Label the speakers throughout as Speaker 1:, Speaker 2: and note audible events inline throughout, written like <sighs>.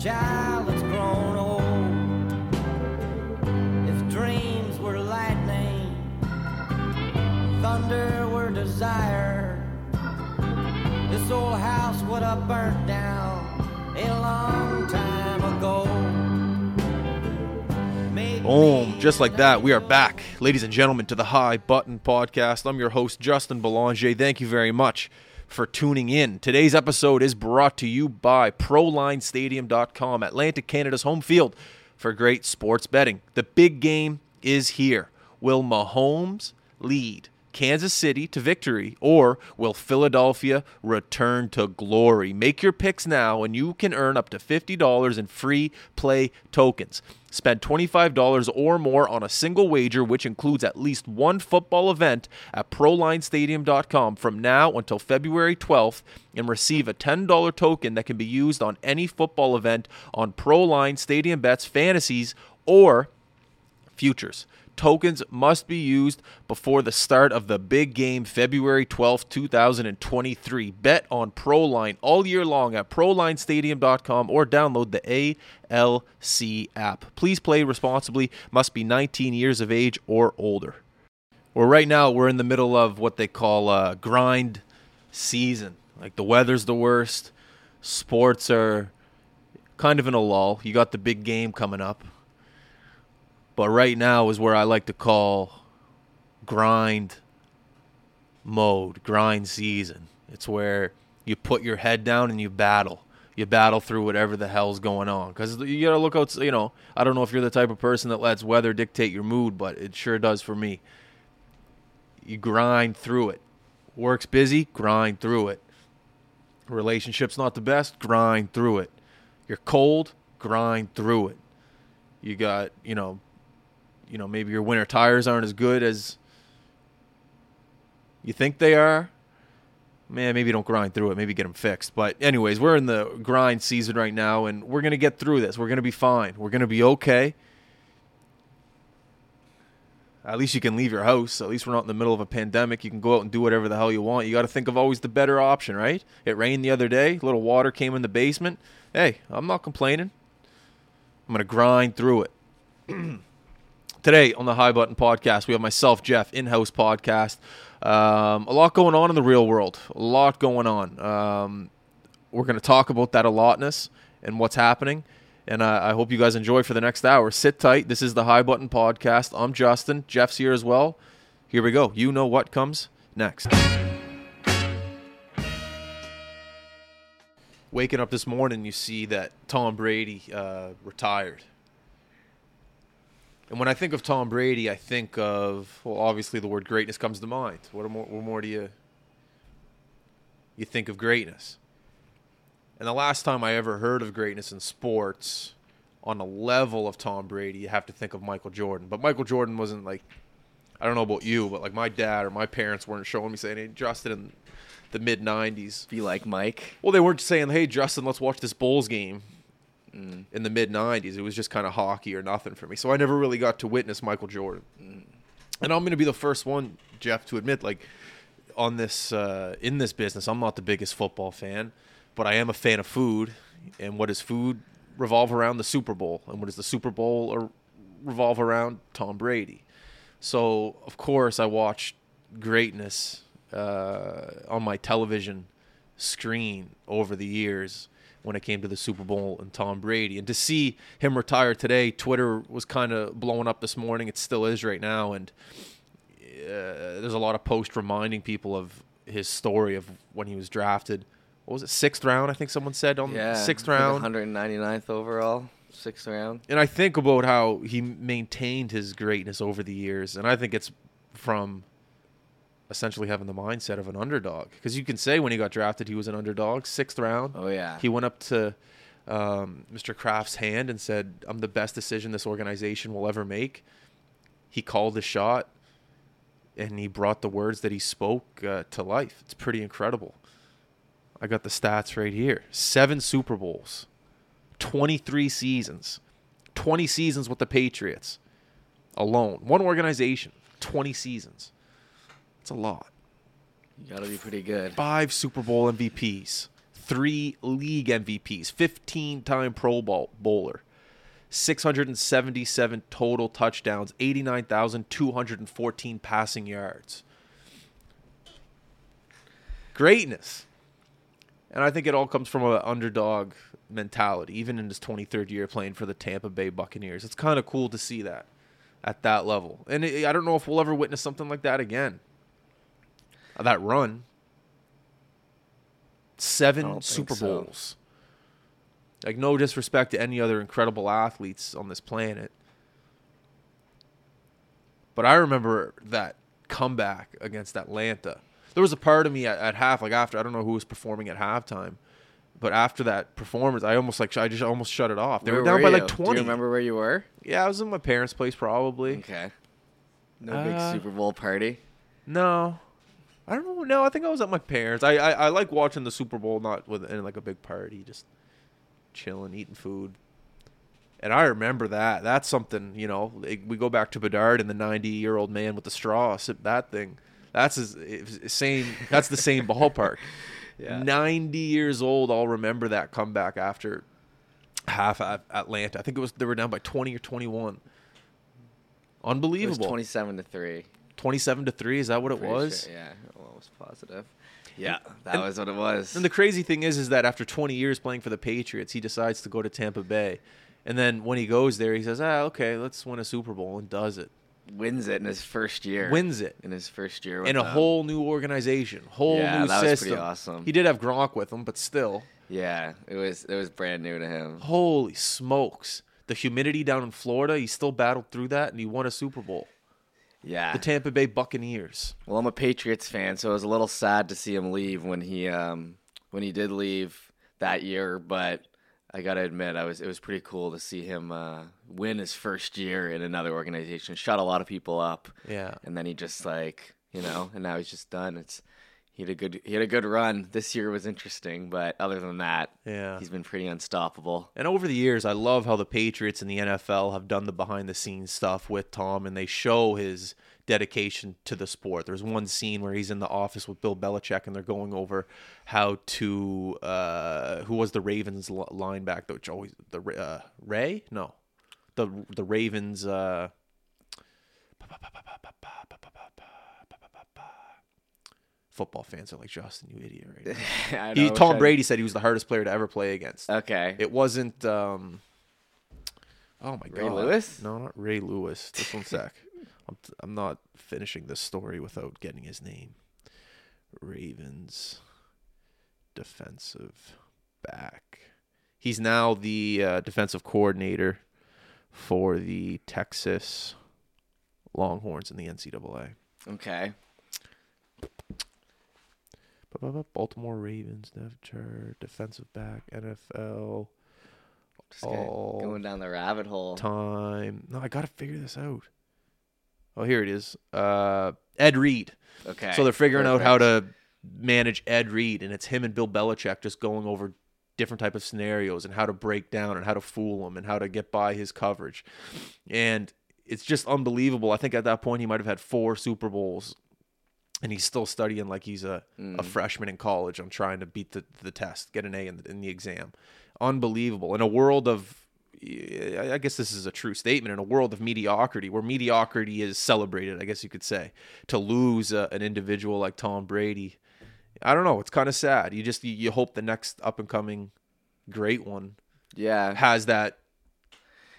Speaker 1: child that's grown old. If dreams were lightning, thunder were desire, this old house would have burnt down a long time ago.
Speaker 2: Boom. Just like that, we are back, ladies and gentlemen, to the High Button Podcast. I'm your host, Justin Belanger. Thank you very much for tuning in. Today's episode is brought to you by ProLineStadium.com, Atlantic Canada's home field for great sports betting. The big game is here. Will Mahomes lead Kansas City to victory, or will Philadelphia return to glory? Make your picks now, and you can earn up to $50 in free play tokens. Spend $25 or more on a single wager, which includes at least one football event at ProLineStadium.com from now until February 12th and receive a $10 token that can be used on any football event on ProLine Stadium Bets Fantasies or futures. Tokens must be used before the start of the big game February 12th, 2023. Bet on ProLine all year long at ProLineStadium.com or download the ALC app. Please play responsibly, must be 19 years of age or older. Well, right now we're in the middle of what they call a grind season. Like the weather's the worst, sports are kind of in a lull. You got the big game coming up. But right now is where I like to call grind mode, grind season. It's where you put your head down and you battle. You battle through whatever the hell's going on. Because you got to look out, you know, I don't know if you're the type of person that lets weather dictate your mood, but it sure does for me. You grind through it. Work's busy, grind through it. Relationship's not the best, grind through it. You're cold, grind through it. You got, you know, you know, maybe your winter tires aren't as good as you think they are. Man, maybe don't grind through it. Maybe get them fixed. But anyways, we're in the grind season right now, and we're gonna get through this. We're gonna be fine. We're gonna be okay. At least you can leave your house. At least we're not in the middle of a pandemic. You can go out and do whatever the hell you want. You got to think of always the better option, right? It rained the other day. A little water came in the basement. Hey, I'm not complaining. I'm gonna grind through it. <clears throat> Today on the High Button Podcast, we have myself, Jeff, in-house podcast. Um, a lot going on in the real world. A lot going on. Um, we're going to talk about that a lotness and what's happening. And I hope you guys enjoy for the next hour. Sit tight. This is the High Button Podcast. I'm Justin. Jeff's here as well. Here we go. You know what comes next. Waking up this morning, you see that Tom Brady uh, retired. And when I think of Tom Brady, I think of well, obviously the word greatness comes to mind. What more, what more do you you think of greatness? And the last time I ever heard of greatness in sports on a level of Tom Brady, you have to think of Michael Jordan. But Michael Jordan wasn't like I don't know about you, but like my dad or my parents weren't showing me saying, "Hey, Justin in the mid '90s."
Speaker 3: Be like Mike.
Speaker 2: Well, they weren't saying, "Hey, Justin, let's watch this Bulls game." In the mid '90s, it was just kind of hockey or nothing for me. So I never really got to witness Michael Jordan. And I'm going to be the first one, Jeff, to admit, like on this uh, in this business, I'm not the biggest football fan, but I am a fan of food. And what does food revolve around? The Super Bowl. And what does the Super Bowl or revolve around? Tom Brady. So of course, I watched greatness uh, on my television screen over the years when it came to the Super Bowl and Tom Brady. And to see him retire today, Twitter was kind of blowing up this morning. It still is right now. And uh, there's a lot of posts reminding people of his story of when he was drafted. What was it, sixth round? I think someone said on
Speaker 3: Yeah.
Speaker 2: sixth round.
Speaker 3: think 199th overall, sixth round.
Speaker 2: And I think about how he maintained his greatness over the years, and I think it's from essentially having the mindset of an underdog. Because you can say when he got drafted, he was an underdog, sixth round.
Speaker 3: Oh yeah.
Speaker 2: He went up to um, Mr. Kraft's hand and said, "I'm the best decision this organization will ever make." He called the shot, and he brought the words that he spoke uh, to life. It's pretty incredible. I got the stats right here: seven Super Bowls, 23 seasons, 20 seasons with the Patriots alone. One organization, 20 seasons. It's a lot.
Speaker 3: You gotta be pretty good.
Speaker 2: five Super Bowl MVPs, three league MVPs, 15 time Pro Bowl bowler, 677 total touchdowns, 89,214 passing yards. Greatness. And I think it all comes from an underdog mentality, even in his 23rd year playing for the Tampa Bay Buccaneers. It's kind of cool to see that at that level. And I don't know if we'll ever witness something like that again. That run. Seven Super
Speaker 3: so.
Speaker 2: Bowls. Like, no disrespect to any other incredible athletes on this planet. But I remember that comeback against Atlanta. There was a part of me at, at half, like after, I don't know who was performing at halftime, but after that performance, I almost like I just almost shut it off. They were
Speaker 3: Where
Speaker 2: down by
Speaker 3: you?
Speaker 2: like twenty.
Speaker 3: Do you remember where you were?
Speaker 2: Yeah, I was in my parents' place probably.
Speaker 3: Okay. No
Speaker 2: Uh,
Speaker 3: big Super Bowl party.
Speaker 2: No, I don't know. No, I think I was at my parents. I I, I like watching the Super Bowl, not with in like a big party, just chilling, eating food. And I remember that. That's something you know. like, we go back to Bedard and the ninety-year-old man with the straw. sip That thing. That's his, his same. That's the same ballpark. <laughs> <laughs>
Speaker 3: Yeah.
Speaker 2: Ninety years old. I'll remember that comeback after half at Atlanta. I think it was they were down by twenty or twenty-one.
Speaker 3: It
Speaker 2: Unbelievable.
Speaker 3: was twenty-seven to three.
Speaker 2: 27 to 3 is that what it
Speaker 3: Pretty
Speaker 2: was
Speaker 3: sure, Yeah, almost positive. Yeah, that
Speaker 2: and-
Speaker 3: was what it was.
Speaker 2: and the crazy thing is is that after 20 years playing for the patriots he decides to go to tampa bay and then when he goes there he says ah okay let's win a super bowl and does it
Speaker 3: Wins it in his first year.
Speaker 2: wins it
Speaker 3: in his first year.
Speaker 2: In a
Speaker 3: them.
Speaker 2: whole new organization whole
Speaker 3: Yeah,
Speaker 2: new
Speaker 3: that was
Speaker 2: system
Speaker 3: pretty awesome.
Speaker 2: he did have gronk with him but still
Speaker 3: Yeah, it was it was brand new to him.
Speaker 2: holy smokes the humidity down in florida he still battled through that and he won a super bowl
Speaker 3: Yeah.
Speaker 2: the tampa bay buccaneers
Speaker 3: Well, I'm a Patriots fan, so it was a little sad to see him leave when he um when he did leave that year. But I gotta admit, I was it was pretty cool to see him uh, win his first year in another organization. Shut a lot of people up,
Speaker 2: yeah
Speaker 3: and then he just like you know, and now he's just done. It's he had a good he had a good run. This year was interesting, but other than that,
Speaker 2: yeah
Speaker 3: he's been pretty unstoppable.
Speaker 2: And over the years, I love how the Patriots and the NFL have done the behind the scenes stuff with Tom, and they show his dedication to the sport. There's one scene where he's in the office with Bill Belichick, and they're going over how to uh, who was the Ravens linebacker, which always the uh, Ray, no, the the Ravens. Uh, Football fans are like Justin, you idiot! Right now. <laughs>
Speaker 3: I
Speaker 2: He,
Speaker 3: know,
Speaker 2: Tom
Speaker 3: which I-
Speaker 2: Brady said he was the hardest player to ever play against.
Speaker 3: Okay.
Speaker 2: It wasn't. Um, oh my
Speaker 3: Ray
Speaker 2: god,
Speaker 3: Lewis?
Speaker 2: No, not Ray Lewis. Just one <laughs> sec. I'm, I'm not finishing this story without getting his name. Ravens defensive back. He's now the uh, defensive coordinator for the Texas Longhorns in the NCAA.
Speaker 3: okay.
Speaker 2: Baltimore Ravens, depth defensive back, NFL.
Speaker 3: Just
Speaker 2: Oh.
Speaker 3: going down the rabbit hole.
Speaker 2: time. No, I gotta figure this out. Oh, here it is. Uh, Ed Reed.
Speaker 3: Okay.
Speaker 2: So they're figuring out how to manage Ed Reed, and it's him and Bill Belichick just going over different type of scenarios and how to break down and how to fool him and how to get by his coverage. And it's just unbelievable. I think at that point he might have had four Super Bowls, and he's still studying like he's a, a freshman in college. I'm trying to beat the, the test, get an A in the, in the exam. Unbelievable. In a world of I guess this is a true statement in a world of mediocrity, where mediocrity is celebrated. I guess you could say to lose uh, an individual like Tom Brady, I don't know. It's kind of sad. You just you, you hope the next up and coming great one
Speaker 3: Yeah.
Speaker 2: has that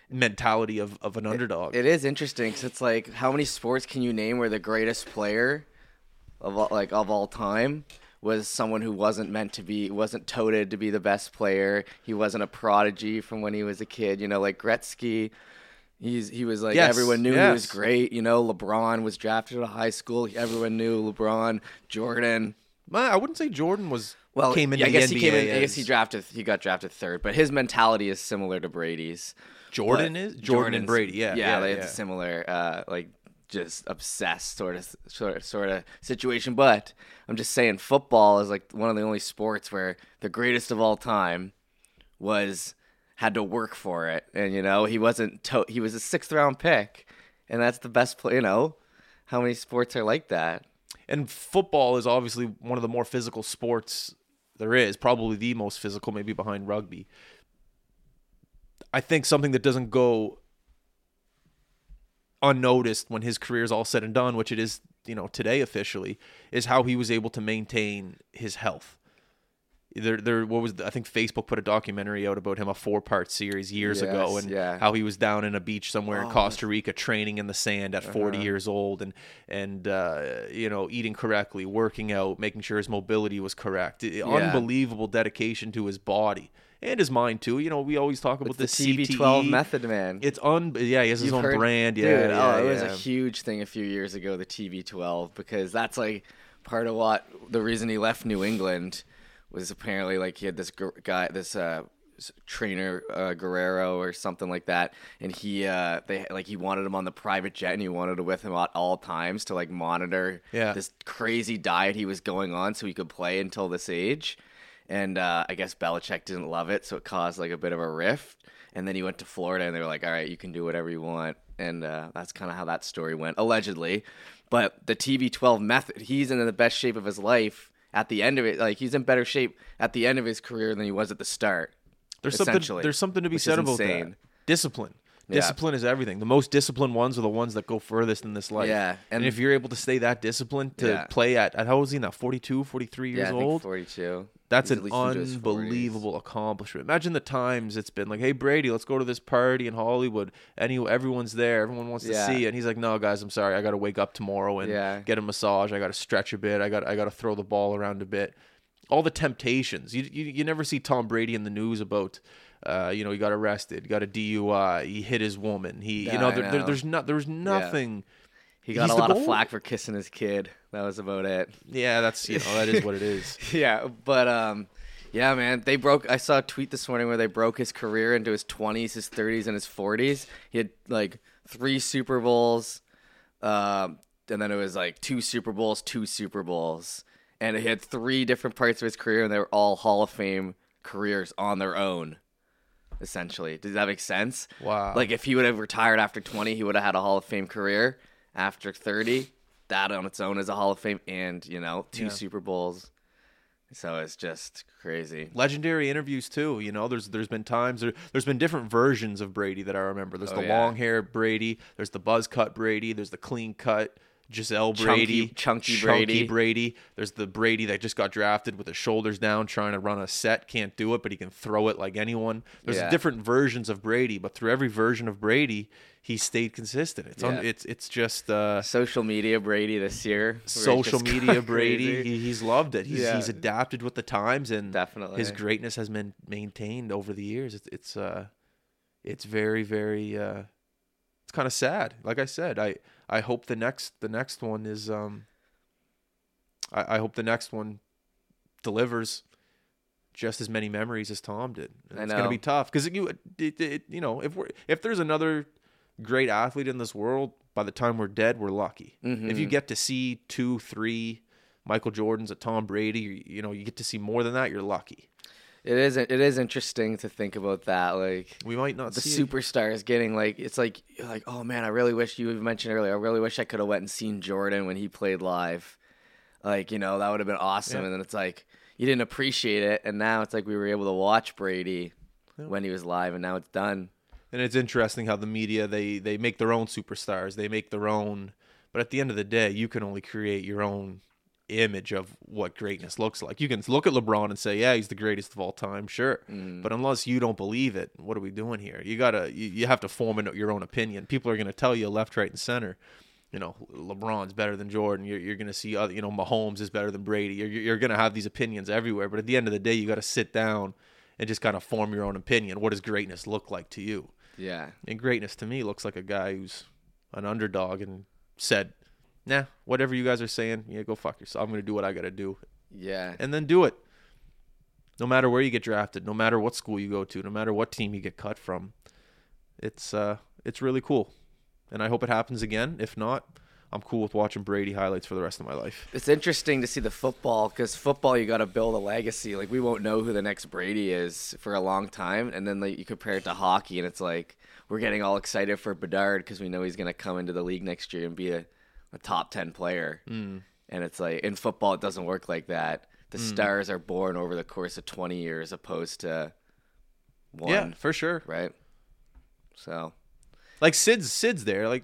Speaker 2: mentality of, of an underdog.
Speaker 3: It is interesting because it's like, how many sports can you name where the greatest player of all, like of all time was someone who wasn't meant to be, wasn't toted to be the best player. He wasn't a prodigy from when he was a kid. You know, like Gretzky. He's he was like
Speaker 2: Yes,
Speaker 3: everyone knew he was great. You know, LeBron was drafted out of high school. Everyone knew LeBron. Jordan.
Speaker 2: Man, I wouldn't say Jordan was
Speaker 3: Well,
Speaker 2: came into
Speaker 3: yeah, I guess he
Speaker 2: NBA
Speaker 3: came in. I guess he drafted. He got drafted third, but his mentality is similar to Brady's.
Speaker 2: Jordan
Speaker 3: But
Speaker 2: is Jordan and Brady. Yeah,
Speaker 3: yeah,
Speaker 2: yeah,
Speaker 3: they
Speaker 2: yeah.
Speaker 3: similar, uh, like just obsessed sort of sort of sort of situation. But I'm just saying, football is like one of the only sports where the greatest of all time was had to work for it, and you know he wasn't. To- he was a sixth round pick, and that's the best play. You know, how many sports are like that?
Speaker 2: and football is obviously one of the more physical sports there is, probably the most physical, maybe behind rugby. I think something that doesn't go unnoticed when his career is all said and done, which it is, you know, today officially, is how he was able to maintain his health. There, there. What was the, I think Facebook put a documentary out about him, a four-part series years ago, and
Speaker 3: yeah.
Speaker 2: how he was down in a beach somewhere in
Speaker 3: Oh.
Speaker 2: Costa Rica training in the sand at 40
Speaker 3: Uh-huh.
Speaker 2: years old, and and uh, you know eating correctly, working out, making sure his mobility was correct. Unbelievable dedication to his body and his mind too. You know, we always talk about
Speaker 3: It's
Speaker 2: the,
Speaker 3: the TB12 method, man.
Speaker 2: It's un. Yeah, he has his
Speaker 3: You've
Speaker 2: own
Speaker 3: heard-
Speaker 2: brand.
Speaker 3: Dude,
Speaker 2: Yeah, yeah,
Speaker 3: oh, it was
Speaker 2: yeah.
Speaker 3: a huge thing a few years ago, the TB12, because that's like part of what the reason he left New England was apparently like he had this guy, this uh, trainer uh, Guerrero or something like that, and he uh, they like he wanted him on the private jet and he wanted it with him at all times to like monitor
Speaker 2: Yeah.
Speaker 3: this crazy diet he was going on so he could play until this age. And uh, I guess Belichick didn't love it, so it caused like a bit of a rift. And then he went to Florida, and they were like, "All right, you can do whatever you want." And uh, that's kind of how that story went, allegedly. But the TB12 method, he's in the best shape of his life at the end of it. Like he's in better shape at the end of his career than he was at the start.
Speaker 2: There's something. There's something to be said about that. Discipline.
Speaker 3: Yeah.
Speaker 2: Discipline is everything. The most disciplined ones are the ones that go furthest in this life.
Speaker 3: Yeah,
Speaker 2: And,
Speaker 3: and-
Speaker 2: if you're able to stay that disciplined to
Speaker 3: Yeah.
Speaker 2: play at, at how old is he now? 42, 43 years
Speaker 3: Yeah,
Speaker 2: old.
Speaker 3: 42.
Speaker 2: That's
Speaker 3: He's
Speaker 2: an
Speaker 3: at least into his 40s.
Speaker 2: unbelievable accomplishment. Imagine the times it's been like, "Hey Brady, let's go to this party in Hollywood." Any everyone's there, everyone wants to
Speaker 3: Yeah.
Speaker 2: see, and he's like, "No, guys, I'm sorry, I got to wake up tomorrow and
Speaker 3: Yeah.
Speaker 2: get a massage. I got to stretch a bit. I got I got to throw the ball around a bit." All the temptations. You you, you never see Tom Brady in the news about. Uh, you know, he got arrested, got a DUI, he hit his woman. He, you know, there, there, there's not, there was nothing.
Speaker 3: He got
Speaker 2: He's
Speaker 3: a lot of flack for kissing his kid. That was about it.
Speaker 2: Yeah, that's you know, that is what it is. <laughs>
Speaker 3: yeah, but um, yeah, man, they broke. I saw a tweet this morning where they broke his career into his twenties, his thirties, and his forties. He had like three Super Bowls, um, and then it was like two Super Bowls, two Super Bowls, and he had three different parts of his career, and they were all Hall of Fame careers on their own. Essentially, does that make sense?
Speaker 2: Wow.
Speaker 3: Like if he would have retired after twenty, he would have had a Hall of Fame career. After thirty, that on its own is a Hall of Fame, and you know, two
Speaker 2: Yeah.
Speaker 3: Super Bowls. So it's just crazy.
Speaker 2: legendary interviews too. You know, there's there's been times there there's been different versions of Brady that I remember. There's
Speaker 3: Oh,
Speaker 2: the
Speaker 3: yeah.
Speaker 2: long hair Brady, there's the buzz cut Brady, there's the clean cut Gisele
Speaker 3: Chunky-
Speaker 2: Brady,
Speaker 3: chunky Brady.
Speaker 2: Brady. There's the Brady that just got drafted with his shoulders down, trying to run a set, can't do it, but he can throw it like anyone. There's
Speaker 3: Yeah.
Speaker 2: different versions of Brady, but through every version of Brady, he stayed consistent. It's un,
Speaker 3: Yeah.
Speaker 2: it's it's just uh,
Speaker 3: Social media Brady this year.
Speaker 2: social <laughs> media Brady. He, he's loved it. He's
Speaker 3: Yeah.
Speaker 2: he's adapted with the times, and
Speaker 3: Definitely.
Speaker 2: his greatness has been maintained over the years. It's it's uh, it's very very uh, it's kind of sad. Like I said, I I hope the next the next one is um. I, I hope the next one delivers just as many memories as Tom did. It's gonna be tough because you it, it, you know if we're if there's another great athlete in this world, by the time we're dead, we're lucky. If you get to see two, three Michael Jordans, a Tom Brady, you, you know, you get to see more than that, you're lucky.
Speaker 3: It is. It is interesting to think about that. Like
Speaker 2: We might not
Speaker 3: the
Speaker 2: see it.
Speaker 3: superstars getting like it's like like oh man, I really wish you mentioned earlier. I really wish I could have went and seen Jordan when he played live. Like you know that would have been awesome.
Speaker 2: Yeah.
Speaker 3: And then it's like you didn't appreciate it, and now it's like we were able to watch Brady
Speaker 2: Yeah.
Speaker 3: when he was live, and now it's done.
Speaker 2: And it's interesting how the media they they make their own superstars, they make their own. But at the end of the day, you can only create your own image of what greatness looks like. You can look at LeBron and say, "Yeah, he's the greatest of all time." Sure,
Speaker 3: Mm.
Speaker 2: but unless you don't believe it, what are we doing here? You gotta you, you have to form an, your own opinion. People are gonna tell you left, right, and center. You know, LeBron's better than Jordan. You're, you're gonna see other. You know, Mahomes is better than Brady. You're you're gonna have these opinions everywhere. But at the end of the day, you got to sit down and just kind of form your own opinion. What does greatness look like to you?
Speaker 3: Yeah.
Speaker 2: And greatness to me looks like a guy who's an underdog and said, "Nah, whatever you guys are saying, yeah, go fuck yourself. I'm gonna do what I gotta do,
Speaker 3: Yeah.
Speaker 2: and then do it. No matter where you get drafted, no matter what school you go to, no matter what team you get cut from, it's uh, it's really cool, and I hope it happens again. If not, I'm cool with watching Brady highlights for the rest of my life.
Speaker 3: It's interesting to see the football because football you got to build a legacy. Like we won't know who the next Brady is for a long time, and then like you compare it to hockey, and it's like we're getting all excited for Bedard because we know he's gonna come into the league next year and be a, a top ten player.
Speaker 2: Mm.
Speaker 3: And it's like in football, it doesn't work like that. The
Speaker 2: Hmm.
Speaker 3: stars are born over the course of 20 years, opposed to one.
Speaker 2: Yeah, for sure.
Speaker 3: Right. So.
Speaker 2: Like Sid's Sid's there. Like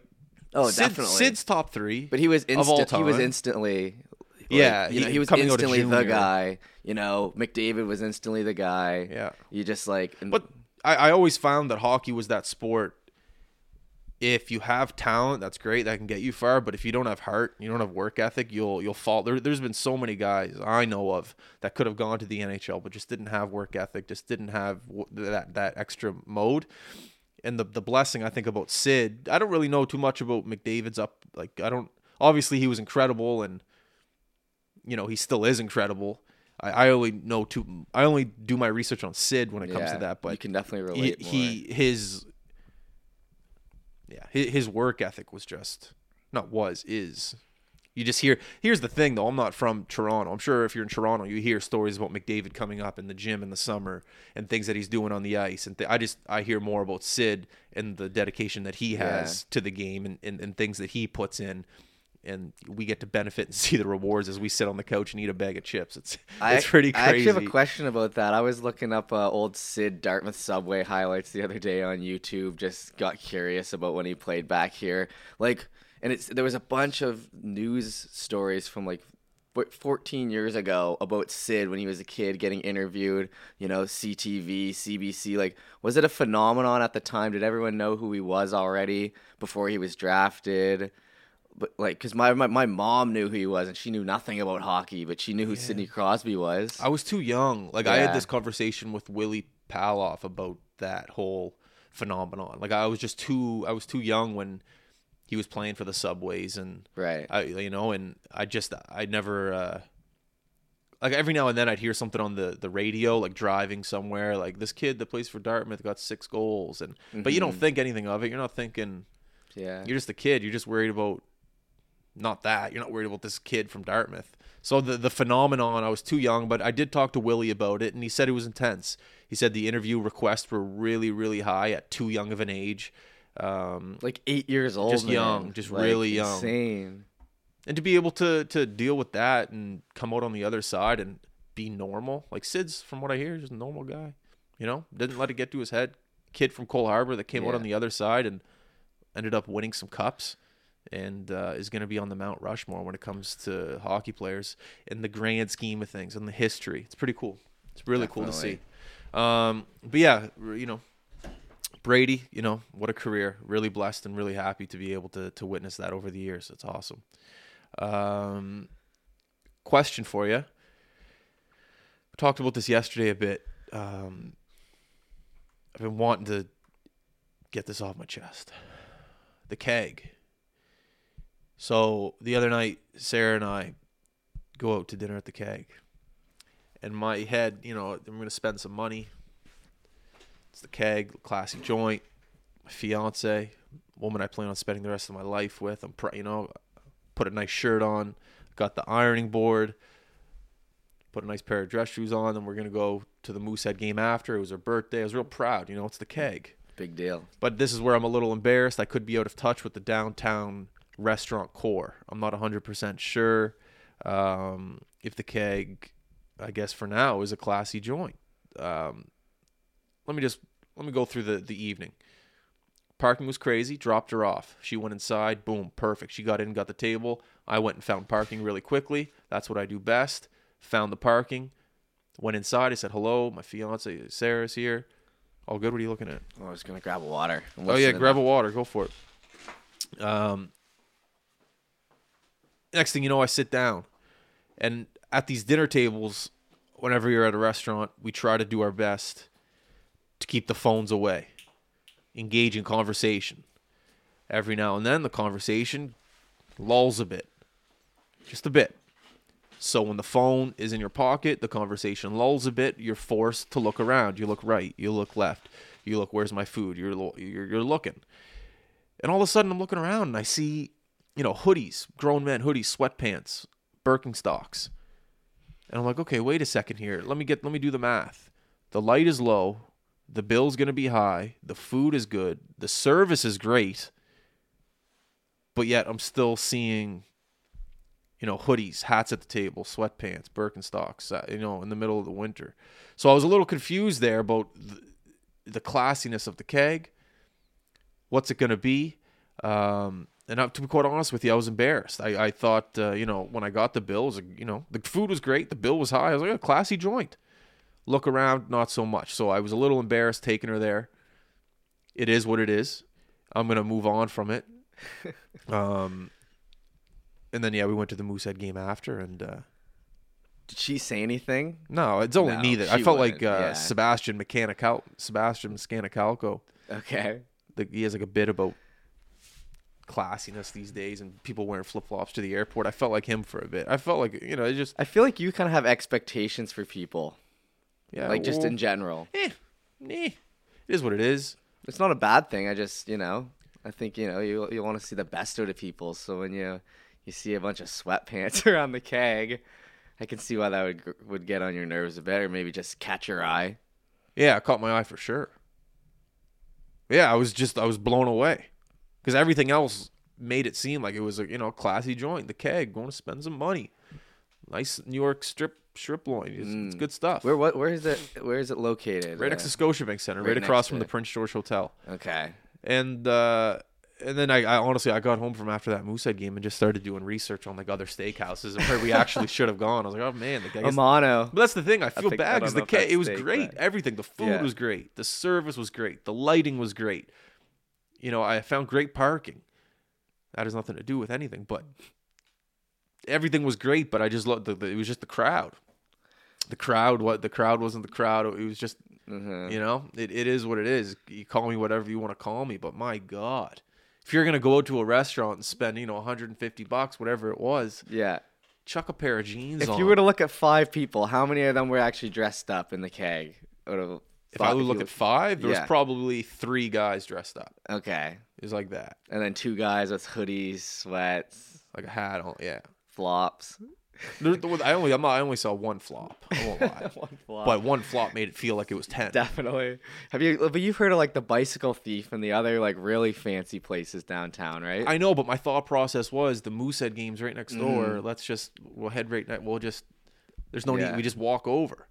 Speaker 3: Oh,
Speaker 2: Sid-
Speaker 3: definitely.
Speaker 2: Sid's top three.
Speaker 3: But he was instant. He was instantly. like,
Speaker 2: Yeah,
Speaker 3: you know,
Speaker 2: he-
Speaker 3: he was
Speaker 2: coming out of
Speaker 3: instantly the guy. You know, McDavid was instantly the guy.
Speaker 2: Yeah.
Speaker 3: You just like.
Speaker 2: But I, I always found that hockey was that sport. If you have talent, that's great. That can get you far. But if you don't have heart, you don't have work ethic, you'll you'll fall. There, there's been so many guys I know of that could have gone to the NHL, but just didn't have work ethic, just didn't have that that extra mode. And the the blessing I think about Sid, I don't really know too much about McDavid's up. Like I don't. Obviously, he was incredible, and you know he still is incredible. I, I only know too. I only do my research on Sid when it comes to that. But
Speaker 3: you can definitely
Speaker 2: he,
Speaker 3: relate. more.
Speaker 2: he his yeah his, his work ethic was just not was is. You just hear here's the thing though i'm not from toronto. I'm sure if you're in toronto you hear stories about mcdavid coming up in the gym in the summer and things that he's doing on the ice and th- i just i hear more about sid and the dedication that he has to the game and, and, and things that he puts in and we get to benefit and <laughs> see the rewards as we sit on the couch and eat a bag of chips. It's
Speaker 3: I,
Speaker 2: it's pretty
Speaker 3: I
Speaker 2: crazy.
Speaker 3: actually have a question about that. I was looking up uh, old Sid Dartmouth subway highlights the other day on YouTube. Just got curious about when he played back here. Like, and it's there was a bunch of news stories from like 14 years ago about Sid when he was a kid getting interviewed. You know, CTV, CBC. Like, was it a phenomenon at the time? Did everyone know who he was already before he was drafted? But like, cause my, my my mom knew who he was, and she knew nothing about hockey, but she knew who Sidney Crosby was.
Speaker 2: I was too young. Like I had this conversation with Willie Paloff about that whole phenomenon. Like I was just too I was too young when he was playing for the Subways and
Speaker 3: Right.
Speaker 2: I you know and I just I never uh like every now and then I'd hear something on the the radio like driving somewhere like this kid that plays for Dartmouth got 6 goals and but you don't
Speaker 3: Mm-hmm.
Speaker 2: think anything of it. You're not thinking
Speaker 3: yeah.
Speaker 2: you're just a kid. You're just worried about not that. You're not worried about this kid from Dartmouth. So the the phenomenon, I was too young, but I did talk to Willie about it, and he said it was intense. He said the interview requests were really, really high at too young of an age, um,
Speaker 3: like eight years old.
Speaker 2: Just
Speaker 3: man.
Speaker 2: young, just
Speaker 3: Like,
Speaker 2: really young.
Speaker 3: Insane.
Speaker 2: and to be able to to deal with that and come out on the other side and be normal. Like Sid's, from what I hear, just a normal guy. You know, didn't let it get to his head. Kid from Cole Harbor that came out on the other side and ended up winning some cups and uh, is going to be on the Mount Rushmore when it comes to hockey players in the grand scheme of things and the history. It's pretty cool. It's really cool to see. Um, but yeah, you know, Brady, you know, what a career. Really blessed and really happy to be able to to witness that over the years. It's awesome. Um, question for you. We talked about this yesterday a bit. Um, I've been wanting to get this off my chest. The keg. So the other night, Sarah and I go out to dinner at the keg. And my head, you know, I'm going to spend some money. It's the keg, classy joint. My fiance, woman I plan on spending the rest of my life with. I'm, pr- you know, put a nice shirt on, got the ironing board, put a nice pair of dress shoes on, and we're gonna go to the Moosehead game after. It was her birthday. I was real proud. You know, it's the keg.
Speaker 3: Big deal.
Speaker 2: But this is where I'm a little embarrassed. I could be out of touch with the downtown restaurant core. I'm not 100% sure um, if the keg, I guess for now, is a classy joint. Um, let me just let me go through the the evening. Parking was crazy. Dropped her off. She went inside. Boom, perfect. She got in, got the table. I went and found parking really quickly. That's what I do best. Found the parking. Went inside. I said hello. My fiance Sarah's here. All good. What are you looking at?
Speaker 3: Oh, I was gonna grab a water.
Speaker 2: Oh yeah, grab a water. Go for it. Um. Next thing you know, I sit down, and at these dinner tables, whenever you're at a restaurant, we try to do our best to keep the phones away, engage in conversation. Every now and then, the conversation lulls a bit, just a bit. So when the phone is in your pocket, the conversation lulls a bit. You're forced to look around. You look right. You look left. You look. Where's my food? You're you're, you're looking, and all of a sudden I'm looking around and I see, you know, hoodies, grown men hoodies, sweatpants, Birkenstocks, and I'm like, okay, wait a second here. Let me get. Let me do the math. The light is low. The bill's gonna be high. The food is good. The service is great. But yet I'm still seeing you know, hoodies, hats at the table, sweatpants, Birkenstocks, uh, you know, in the middle of the winter. So I was a little confused there about the, the classiness of the keg. What's it going to be? Um, and uh, to be quite honest with you, I was embarrassed. I, I thought, uh, you know, when I got the bill, it was, you know, the food was great, the bill was high. I was like, a classy joint. Look around, not so much. So I was a little embarrassed taking her there. It is what it is. I'm gonna move on from it. <laughs> um, and then yeah, we went to the Moosehead game after, and uh,
Speaker 3: Did she say anything?
Speaker 2: no, it's only
Speaker 3: No,
Speaker 2: me that I felt like uh,
Speaker 3: yeah.
Speaker 2: Sebastian Mechanical, Sebastian Scanicalco.
Speaker 3: Okay.
Speaker 2: The, he has like a bit about classiness these days, and people wearing flip flops to the airport. I felt like him for a bit. I felt like you know, it just
Speaker 3: I feel like you kind of have expectations for people,
Speaker 2: yeah,
Speaker 3: like just
Speaker 2: well,
Speaker 3: in general.
Speaker 2: eh, eh, it is what it is.
Speaker 3: It's not a bad thing. I just, you know, I think you know you you want to see the best out of people. So when you you see a bunch of sweatpants <laughs> around the keg, I can see why that would would get on your nerves a bit, or maybe just catch your eye.
Speaker 2: Yeah, it caught my eye for sure. Yeah, I was just I was blown away because everything else made it seem like it was a you know classy joint. The keg going to spend some money, nice New York strip strip loin. It's, it's good stuff.
Speaker 3: Where what where is it? Where is it located?
Speaker 2: right
Speaker 3: Uh,
Speaker 2: next to Scotiabank Center, right,
Speaker 3: right
Speaker 2: across from the. Prince George Hotel.
Speaker 3: Okay.
Speaker 2: And uh, and then I, I honestly I got home from after that Moosehead game and just started doing research on like other steakhouses and where we <laughs> actually should have gone. I was like, oh man, the guy.
Speaker 3: Amano.
Speaker 2: But that's the thing. I feel
Speaker 3: think-
Speaker 2: bad because the keg, it was great. Everything. The food
Speaker 3: Yeah.
Speaker 2: was great. The service was great. The lighting was great. You know, I found great parking. That has nothing to do with anything, but everything was great. But I just loved the, the it was just the crowd. The crowd. What the crowd wasn't the crowd. It was just
Speaker 3: Mhm.
Speaker 2: you know, it, it is what it is. You call me whatever you want to call me, but my God, if you're gonna go to a restaurant and spend you know 150 bucks, whatever it was,
Speaker 3: Yeah.
Speaker 2: chuck a pair of jeans
Speaker 3: If
Speaker 2: on.
Speaker 3: you were to look at five people, how many of them were actually dressed up in the keg? Out of
Speaker 2: if I would look at five, there
Speaker 3: Yeah.
Speaker 2: was probably three guys dressed up.
Speaker 3: Okay.
Speaker 2: It was like that,
Speaker 3: And then two guys with hoodies, sweats,
Speaker 2: like a hat on. Yeah,
Speaker 3: flops.
Speaker 2: there, there was- I only I'm not, I only saw one flop. I won't <laughs> lie,
Speaker 3: One flop.
Speaker 2: but one flop made it feel like it was ten.
Speaker 3: Definitely. Have you? But you've heard of like the bicycle thief and the other like really fancy places downtown, right?
Speaker 2: I know, but my thought process was the Moosehead game's right next door.
Speaker 3: Mm.
Speaker 2: Let's just we'll head right. We'll just there's no need. We just walk over.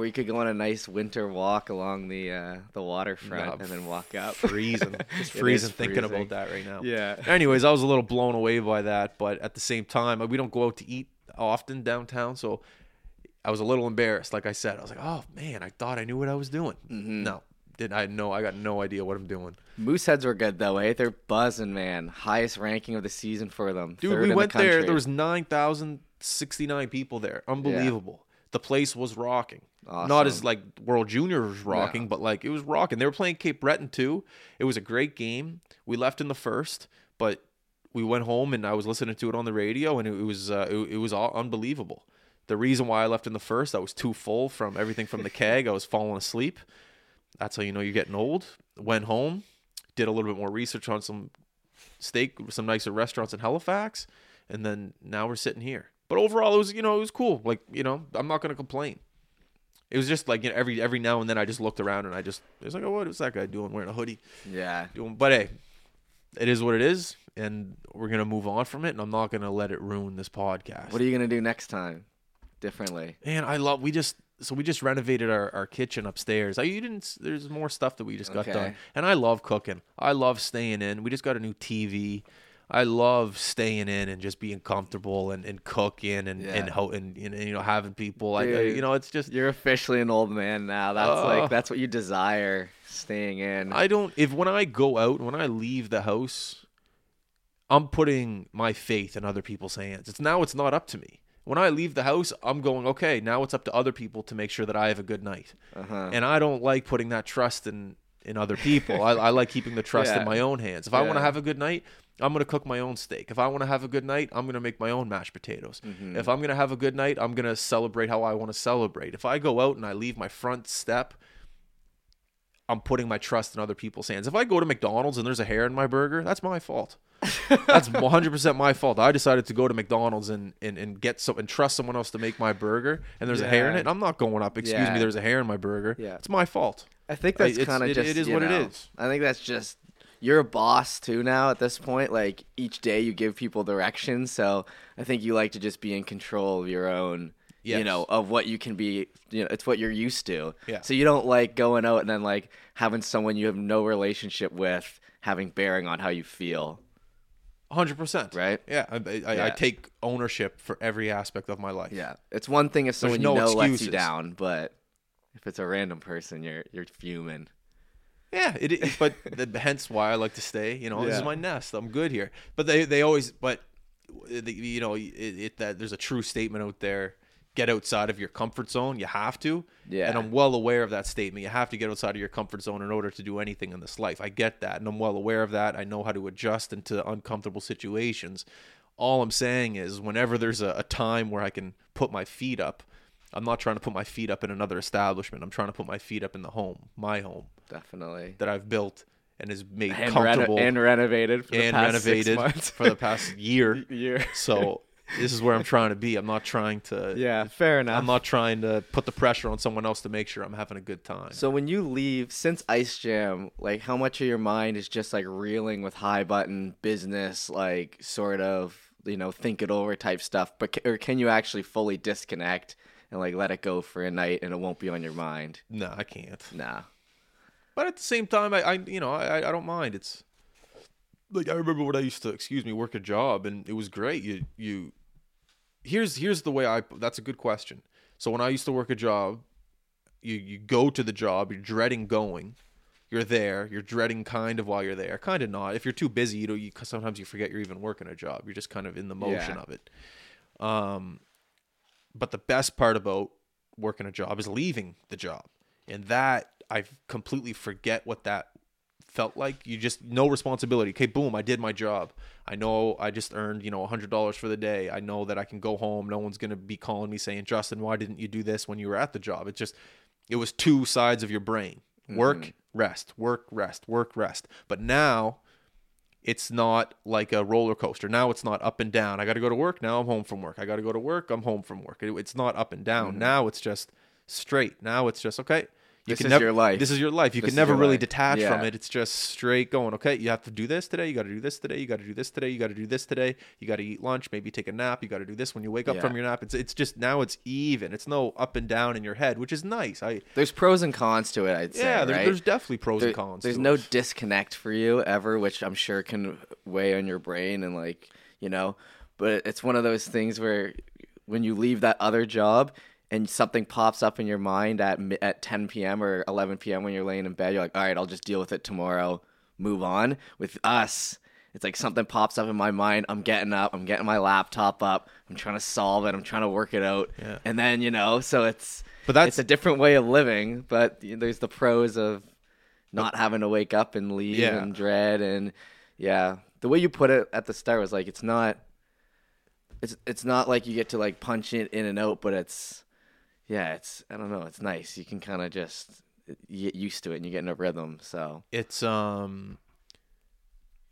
Speaker 3: Where you could go on a nice winter walk along the uh, the waterfront
Speaker 2: Nah,
Speaker 3: and then walk up.
Speaker 2: freezing. <laughs> Just freezing thinking
Speaker 3: freezing.
Speaker 2: about that right now.
Speaker 3: Yeah.
Speaker 2: Anyways, I was a little blown away by that, but at the same time, we don't go out to eat often downtown, so I was a little embarrassed. Like I said, I was like, "Oh man, I thought I knew what I was doing."
Speaker 3: Mm-hmm.
Speaker 2: No, did I know? I got no idea what I'm doing.
Speaker 3: Mooseheads were good though, eh? They're buzzing, man. Highest ranking of the season for them.
Speaker 2: Dude, we went
Speaker 3: the
Speaker 2: there. There was nine thousand sixty nine people there. Unbelievable. The place was rocking. Not as like World Juniors rocking, but like it was rocking. They were playing Cape Breton too. It was a great game. We left in the first, but we went home and I was listening to it on the radio, and it, it was uh, it, it was all unbelievable. The reason why I left in the first, I was too full from everything from the keg. I was falling asleep. That's how you know you're getting old. Went home, did a little bit more research on some steak, some nicer restaurants in Halifax, and then now we're sitting here. But overall, it was you know it was cool. Like you know, I'm not gonna complain. It was just like you know, every every now and then I just looked around and I just it was like, oh, what is that guy doing wearing a hoodie?
Speaker 3: yeah.
Speaker 2: Doing, but hey, it is what it is, and we're gonna move on from it. And I'm not gonna let it ruin this podcast.
Speaker 3: What are you gonna do next time? Differently.
Speaker 2: Man, I love. We just so we just renovated our, our kitchen upstairs. I you didn't. There's more stuff that we just got
Speaker 3: Okay.
Speaker 2: done, and I love cooking. I love staying in. We just got a new TV. I love staying in and just being comfortable and, and cooking and
Speaker 3: Yeah.
Speaker 2: and, ho- and, and you know having people.
Speaker 3: Dude.
Speaker 2: you know it's just
Speaker 3: You're officially an old man now. That's
Speaker 2: Uh.
Speaker 3: like that's what you desire. Staying in.
Speaker 2: I don't if when I go out when I leave the house, I'm putting my faith in other people's hands. It's now it's not up to me. When I leave the house, I'm going okay. Now it's up to other people to make sure that I have a good night.
Speaker 3: Uh-huh.
Speaker 2: and I don't like putting that trust in in other people. I, I like keeping the trust
Speaker 3: Yeah.
Speaker 2: in my own hands. If I want to have a good night, I'm gonna cook my own steak. If I want to have a good night, I'm gonna make my own mashed potatoes.
Speaker 3: Mm-hmm.
Speaker 2: If I'm gonna have a good night, I'm gonna celebrate how I want to celebrate. If I go out and I leave my front step, I'm putting my trust in other people's hands. If I go to McDonald's and there's a hair in my burger, that's my fault. that's <laughs> 100% my fault. I decided to go to McDonald's and, and, and get some and trust someone else to make my burger, and there's a hair in it. I'm not going up. Excuse
Speaker 3: Yeah.
Speaker 2: me, there's a hair in my burger.
Speaker 3: Yeah.
Speaker 2: It's my fault.
Speaker 3: I think that's kind of
Speaker 2: it-
Speaker 3: just
Speaker 2: it is what it
Speaker 3: know,
Speaker 2: is.
Speaker 3: I think that's just you're a boss too now at this point. Like each day you give people directions, so I think you like to just be in control of your own. You know, of what you can be, you know, it's what you're used to.
Speaker 2: Yeah.
Speaker 3: So you don't like going out and then like having someone you have no relationship with having bearing on how you feel.
Speaker 2: Hundred percent.
Speaker 3: Right?
Speaker 2: Yeah. I, I, I take ownership for every aspect of my life.
Speaker 3: Yeah. It's one thing if someone
Speaker 2: no
Speaker 3: you know lets you down, but if it's a random person, you're you're fuming.
Speaker 2: Yeah, it but <laughs> the, hence why I like to stay. You know, this is my nest. I'm good here. But they they always but uh, the, you know it, it that there's a true statement out there. Get outside of your comfort zone. You have to.
Speaker 3: Yeah.
Speaker 2: And I'm well aware of that statement. You have to get outside of your comfort zone in order to do anything in this life. I get that, and I'm well aware of that. I know how to adjust into uncomfortable situations. All I'm saying is, whenever there's a, a time where I can put my feet up, I'm not trying to put my feet up in another establishment. I'm trying to put my feet up in the home, my home
Speaker 3: Definitely.
Speaker 2: that I've built and is made
Speaker 3: And, reno-
Speaker 2: comfortable
Speaker 3: and renovated for the
Speaker 2: and
Speaker 3: past six
Speaker 2: renovated
Speaker 3: months.
Speaker 2: for the past <laughs> year.
Speaker 3: year.
Speaker 2: So this is where I'm trying to be. I'm not trying to. <laughs>
Speaker 3: Yeah, fair enough.
Speaker 2: I'm not trying to put the pressure on someone else to make sure I'm having a good time.
Speaker 3: So when you leave, since Ice Jam, like how much of your mind is just like reeling with high button business, like sort of you know think it over type stuff, but or can you actually fully disconnect and like let it go for a night and it won't be on your mind?
Speaker 2: no, I can't.
Speaker 3: Nah.
Speaker 2: But at the same time, I, I you know, I, I don't mind. It's like I remember when I used to, excuse me, work a job, and it was great. You, you. Here's here's the way I. That's a good question. So when I used to work a job, you you go to the job, you're dreading going. You're there. You're dreading kind of while you're there. Kind of not. If you're too busy, you know, you sometimes you forget you're even working a job. You're just kind of in the motion
Speaker 3: Yeah.
Speaker 2: of it. Um, but the best part about working a job is leaving the job, and that I completely forget what that felt like. You just no responsibility. Okay, boom, I did my job. I know I just earned you know a hundred dollars for the day. I know that I can go home. No one's gonna be calling me saying, Justin, why didn't you do this when you were at the job? It just it was two sides of your brain: mm-hmm. work, rest, work, rest, work, rest. But now it's not like a roller coaster. Now it's not up and down. I got to go to work. Now I'm home from work. I got to go to work. I'm home from work. It- it's not up and down. Mm-hmm. Now it's just straight. Now it's just okay. You
Speaker 3: This
Speaker 2: can
Speaker 3: is
Speaker 2: never,
Speaker 3: your life.
Speaker 2: This is your life. You
Speaker 3: This
Speaker 2: can never really
Speaker 3: life.
Speaker 2: detach from it. It's just straight going. Okay, you have to do this today. You got to do this today. You got to do this today. You got to do this today. You got to eat lunch. Maybe take a nap. You got to do this when you wake up
Speaker 3: Yeah.
Speaker 2: from your nap. It's it's just now it's even. It's no up and down in your head, which is nice. I
Speaker 3: There's pros and cons to it. I'd say.
Speaker 2: yeah. There,
Speaker 3: right?
Speaker 2: There's definitely pros
Speaker 3: There-
Speaker 2: and cons.
Speaker 3: There's no
Speaker 2: it.
Speaker 3: disconnect for you ever, which I'm sure can weigh on your brain and like you know. But it's one of those things where when you leave that other job and something pops up in your mind at at 10 p.m. or 11 p.m. when you're laying in bed, you're like, all right, I'll just deal with it tomorrow. Move on. With us. It's like something pops up in my mind. I'm getting up. I'm getting my laptop up. I'm trying to solve it. I'm trying to work it out.
Speaker 2: Yeah.
Speaker 3: And then you know, so it's
Speaker 2: But that's-
Speaker 3: it's a different way of living. But there's the pros of not having to wake up and leave
Speaker 2: Yeah.
Speaker 3: and dread and yeah the way you put it at the start was like it's not it's it's not like you get to like punch it in and out but it's yeah it's i don't know it's nice. You can kind of just get used to it and you get in a rhythm so.
Speaker 2: It's um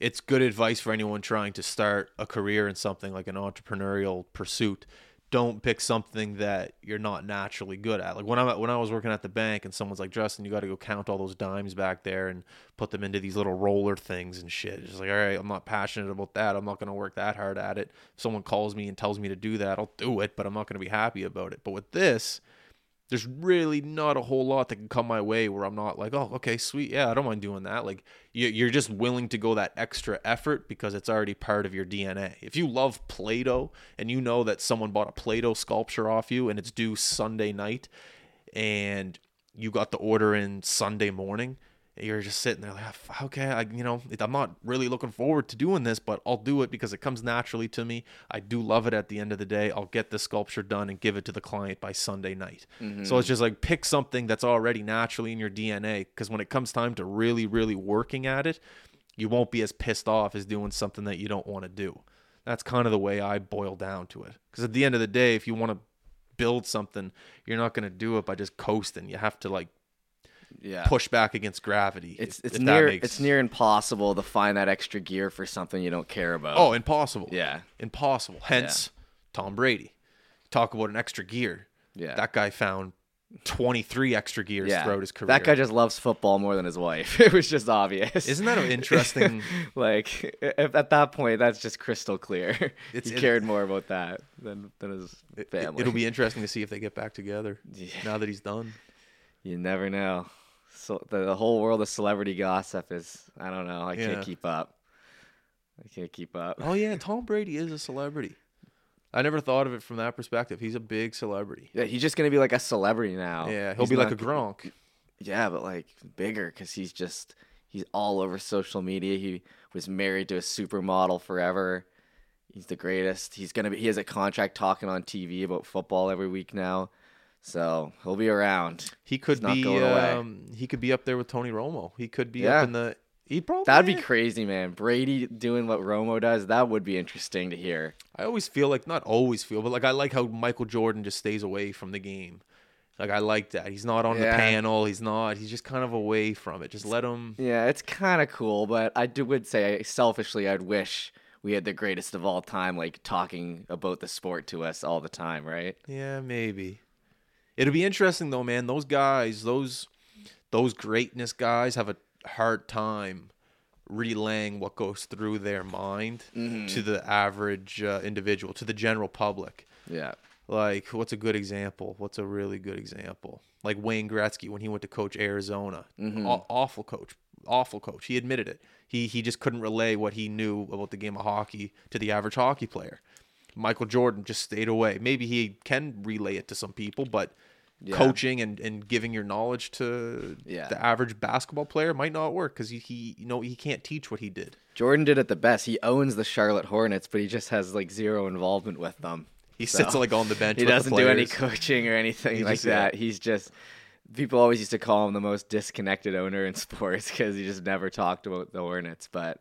Speaker 2: it's good advice for anyone trying to start a career in something like an entrepreneurial pursuit don't pick something that you're not naturally good at. Like when i when i was working at the bank and someone's like justin you got to go count all those dimes back there and put them into these little roller things and shit. It's like all right i'm not passionate about that. I'm not going to work that hard at it. If someone calls me and tells me to do that i'll do it but i'm not going to be happy about it. But with this there's really not a whole lot that can come my way where I'm not like, oh, okay, sweet, yeah, I don't mind doing that. Like, you- you're just willing to go that extra effort because it's already part of your DNA. If you love Play-Doh and you know that someone bought a Play-Doh sculpture off you and it's due Sunday night, and you got the order in Sunday morning, you're just sitting there like, "Ah, okay, I, you know, I'm not really looking forward to doing this, but I'll do it because it comes naturally to me. I do love it at the end of the day. I'll get the sculpture done and give it to the client by Sunday night. So it's just like pick something that's already naturally in your DNA because when it comes time to really, really working at it, you won't be as pissed off as doing something that you don't want to do. That's kind of the way I boil down to it. Because at the end of the day, if you want to build something, you're not going to do it by just coasting. You have to like
Speaker 3: yeah
Speaker 2: push back against gravity.
Speaker 3: it's
Speaker 2: if-
Speaker 3: it's
Speaker 2: if
Speaker 3: near
Speaker 2: makes-
Speaker 3: it's near impossible to find that extra gear for something you don't care about
Speaker 2: Oh, impossible.
Speaker 3: Yeah.
Speaker 2: impossible. Hence, Tom Brady. Talk about an extra gear.
Speaker 3: Yeah.
Speaker 2: that guy found 23 extra gears
Speaker 3: Yeah,
Speaker 2: throughout his career.
Speaker 3: that guy just loves football more than his wife. <laughs> It was just obvious.
Speaker 2: Isn't that an interesting? <laughs>
Speaker 3: like if, at that point, that's just crystal clear. <laughs>
Speaker 2: It's-
Speaker 3: he
Speaker 2: it-
Speaker 3: cared more about that than than his
Speaker 2: it-
Speaker 3: family.
Speaker 2: It'll be interesting to see if they get back together
Speaker 3: Yeah.
Speaker 2: now that he's done.
Speaker 3: You never know. So the, the whole world of celebrity gossip is I don't know. I
Speaker 2: Yeah.
Speaker 3: can't keep up. I can't keep up.
Speaker 2: Oh yeah, <laughs> Tom Brady is a celebrity. I never thought of it from that perspective. He's a big celebrity.
Speaker 3: Yeah, he's just gonna be like a celebrity now.
Speaker 2: Yeah, he'll
Speaker 3: He's
Speaker 2: be like a
Speaker 3: not-
Speaker 2: Gronk.
Speaker 3: Yeah, but like bigger because he's just he's all over social media. He was married to a supermodel forever. He's the greatest. He's gonna be. He has a contract talking on TV about football every week now, so he'll be around.
Speaker 2: He could be. Um, he could be up there with Tony Romo. He could be
Speaker 3: Yeah.
Speaker 2: up in the. He probably.
Speaker 3: That'd be crazy, man. Brady doing what Romo does. That would be interesting to hear.
Speaker 2: I always feel like not always feel, but like I like how Michael Jordan just stays away from the game. Like I like that. He's not on the panel. He's not. He's just kind of away from it. Just let him.
Speaker 3: Yeah, it's kind of cool, but I do would say selfishly, I'd wish we had the greatest of all time, like talking about the sport to us all the time, right?
Speaker 2: Yeah, maybe. It'll be interesting though, man. Those guys, those those greatness guys have a hard time relaying what goes through their mind
Speaker 3: Mm-hmm.
Speaker 2: to the average uh, individual, to the general public.
Speaker 3: Yeah.
Speaker 2: Like, what's a good example? What's a really good example? Like Wayne Gretzky when he went to coach Arizona. Aw- awful coach. Awful coach. He admitted it. He he just couldn't relay what he knew about the game of hockey to the average hockey player. Michael Jordan just stayed away. Maybe he can relay it to some people, but
Speaker 3: Yeah.
Speaker 2: coaching and, and giving your knowledge to
Speaker 3: Yeah.
Speaker 2: the average basketball player might not work because he, he you know he can't teach what he did.
Speaker 3: Jordan did it the best. He owns the Charlotte Hornets, but he just has like zero involvement with them.
Speaker 2: He
Speaker 3: So,
Speaker 2: sits like on the bench.
Speaker 3: He doesn't do any coaching or anything
Speaker 2: He
Speaker 3: like
Speaker 2: just- yeah.
Speaker 3: that. He's just people always used to call him the most disconnected owner in <laughs> sports because he just never talked about the Hornets. But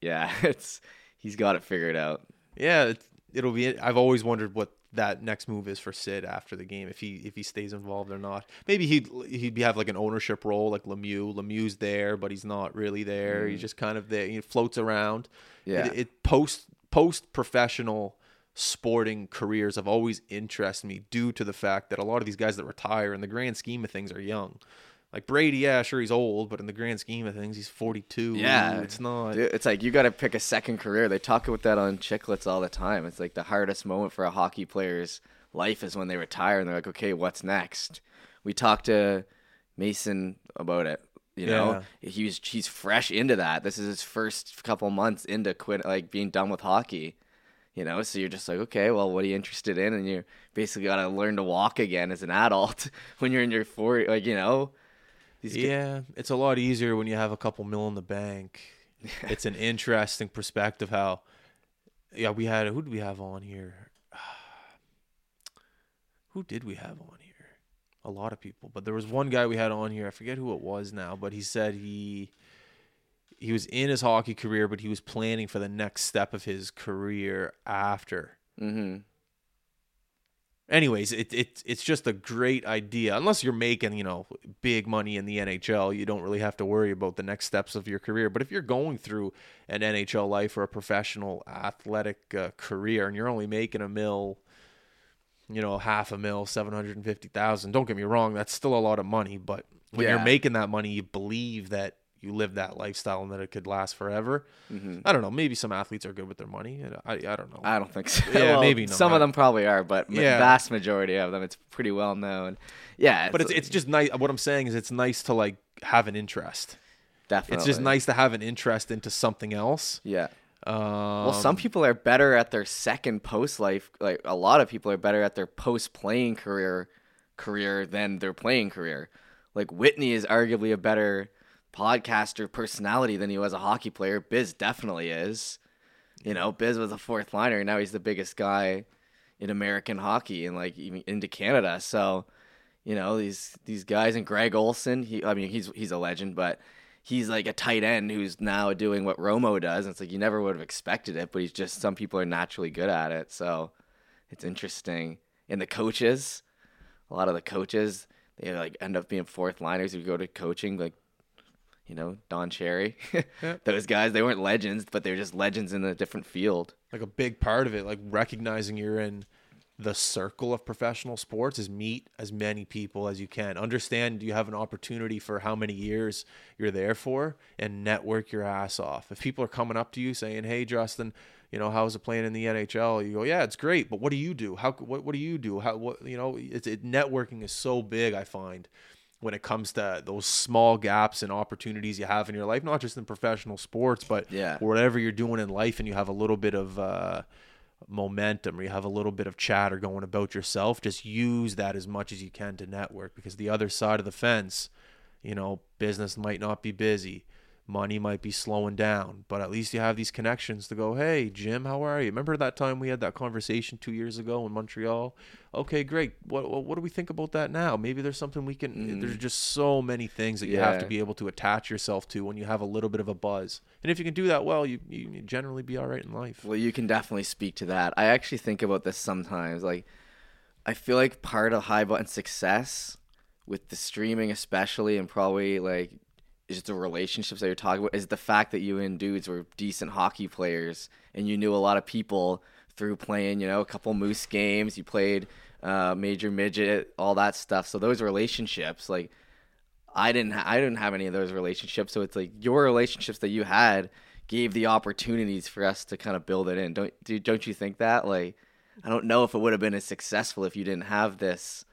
Speaker 3: yeah, <laughs> it's he's got it figured out.
Speaker 2: Yeah, it'll be. I've always wondered what that next move is for Sid after the game, if he if he stays involved or not. Maybe he'd he'd have like an ownership role, like Lemieux. Lemieux's there, but he's not really there. He's just kind of there. He floats around.
Speaker 3: Mm. Yeah.
Speaker 2: It, it post post professional sporting careers have always interested me due to the fact that a lot of these guys that retire in the grand scheme of things are young. Like Brady, yeah, sure he's old, but in the grand scheme of things, he's 42.
Speaker 3: Yeah,
Speaker 2: it's not.
Speaker 3: Dude, It's like you got to pick a second career. They talk about that on Chiclets all the time. It's like the hardest moment for a hockey player's life is when they retire and they're like, okay, what's next? We talked to Mason about it. You know, he was he's fresh into that. This is his first couple months into quit, like being done with hockey. You know, so you're just like, okay, well, what are you interested in? And you basically got to learn to walk again as an adult <laughs> when you're in your 40, like you know. These
Speaker 2: Yeah, it's a lot easier when you have a couple mil in the bank. <laughs> it's an interesting perspective how yeah, we had who did we have on here? <sighs> Who did we have on here? A lot of people, but there was one guy we had on here. I forget who it was now, but he said he he was in his hockey career, but he was planning for the next step of his career after.
Speaker 3: Mhm.
Speaker 2: Anyways, it, it it's just a great idea. Unless you're making, you know, big money in the NHL, you don't really have to worry about the next steps of your career. But if you're going through an NHL life or a professional athletic uh, career and you're only making a mill, you know, half a mill, 750,000, don't get me wrong, that's still a lot of money, but when
Speaker 3: Yeah.
Speaker 2: you're making that money, you believe that you live that lifestyle and that it could last forever.
Speaker 3: Mhm.
Speaker 2: I don't know, maybe some athletes are good with their money. I I don't know.
Speaker 3: I don't think so.
Speaker 2: Yeah,
Speaker 3: Well,
Speaker 2: maybe not.
Speaker 3: Some of them probably are, but the
Speaker 2: Yeah.
Speaker 3: vast majority of them, it's pretty well known. Yeah,
Speaker 2: but it's it's just nice. What I'm saying is, it's nice to like have an interest.
Speaker 3: definitely
Speaker 2: It's just nice to have an interest into something else.
Speaker 3: Yeah.
Speaker 2: Um,
Speaker 3: Well, some people are better at their second post life. Like a lot of people are better at their post playing career career than their playing career. Like Whitney is arguably a better podcaster personality than he was a hockey player. Biz definitely is. You know, Biz was a fourth liner, and now he's the biggest guy in American hockey and like even into Canada. So, you know, these these guys and Greg Olsen, he I mean he's he's a legend, but he's like a tight end who's now doing what Romo does. And it's like you never would have expected it, but he's just some people are naturally good at it. So it's interesting. And the coaches, a lot of the coaches, they like end up being fourth liners who go to coaching, like you know, Don Cherry. <laughs> Those guys, they weren't legends, but they were just legends in a different field.
Speaker 2: like a big part of it, like recognizing you're in the circle of professional sports is meet as many people as you can. Understand you have an opportunity for how many years you're there for and network your ass off. If people are coming up to you saying, "Hey, Justin, you know, how's it playing in the NHL?" You go, "Yeah, it's great, but what do you do? How what what do you do? How what you know, it's it, networking is so big, I find." When it comes to those small gaps and opportunities you have in your life, not just in professional sports, but
Speaker 3: Yeah.
Speaker 2: whatever you're doing in life, and you have a little bit of uh, momentum or you have a little bit of chatter going about yourself, just use that as much as you can to network because the other side of the fence, you know, business might not be busy. Money might be slowing down, but at least you have these connections to go, hey, Jim, how are you? Remember that time we had that conversation two years ago in Montreal? Okay, great. What, what, what do we think about that now? Maybe there's something we can. Hmm. There's just so many things that you have to be able to attach yourself to when you have a little bit of a buzz. And if you can do that well, you, you you generally be all right in life.
Speaker 3: Well, you can definitely speak to that. I actually think about this sometimes. Like, I feel like part of high button success with the streaming, especially, and probably like just the relationships that you're talking about, is the fact that you and dudes were decent hockey players and you knew a lot of people through playing, you know, a couple moose games. You played uh, major midget, all that stuff. So those relationships, like, I didn't ha- I didn't have any of those relationships. So it's like your relationships that you had gave the opportunities for us to kind of build it in. Don't do, don't you think that? Like I don't know if it would have been as successful if you didn't have this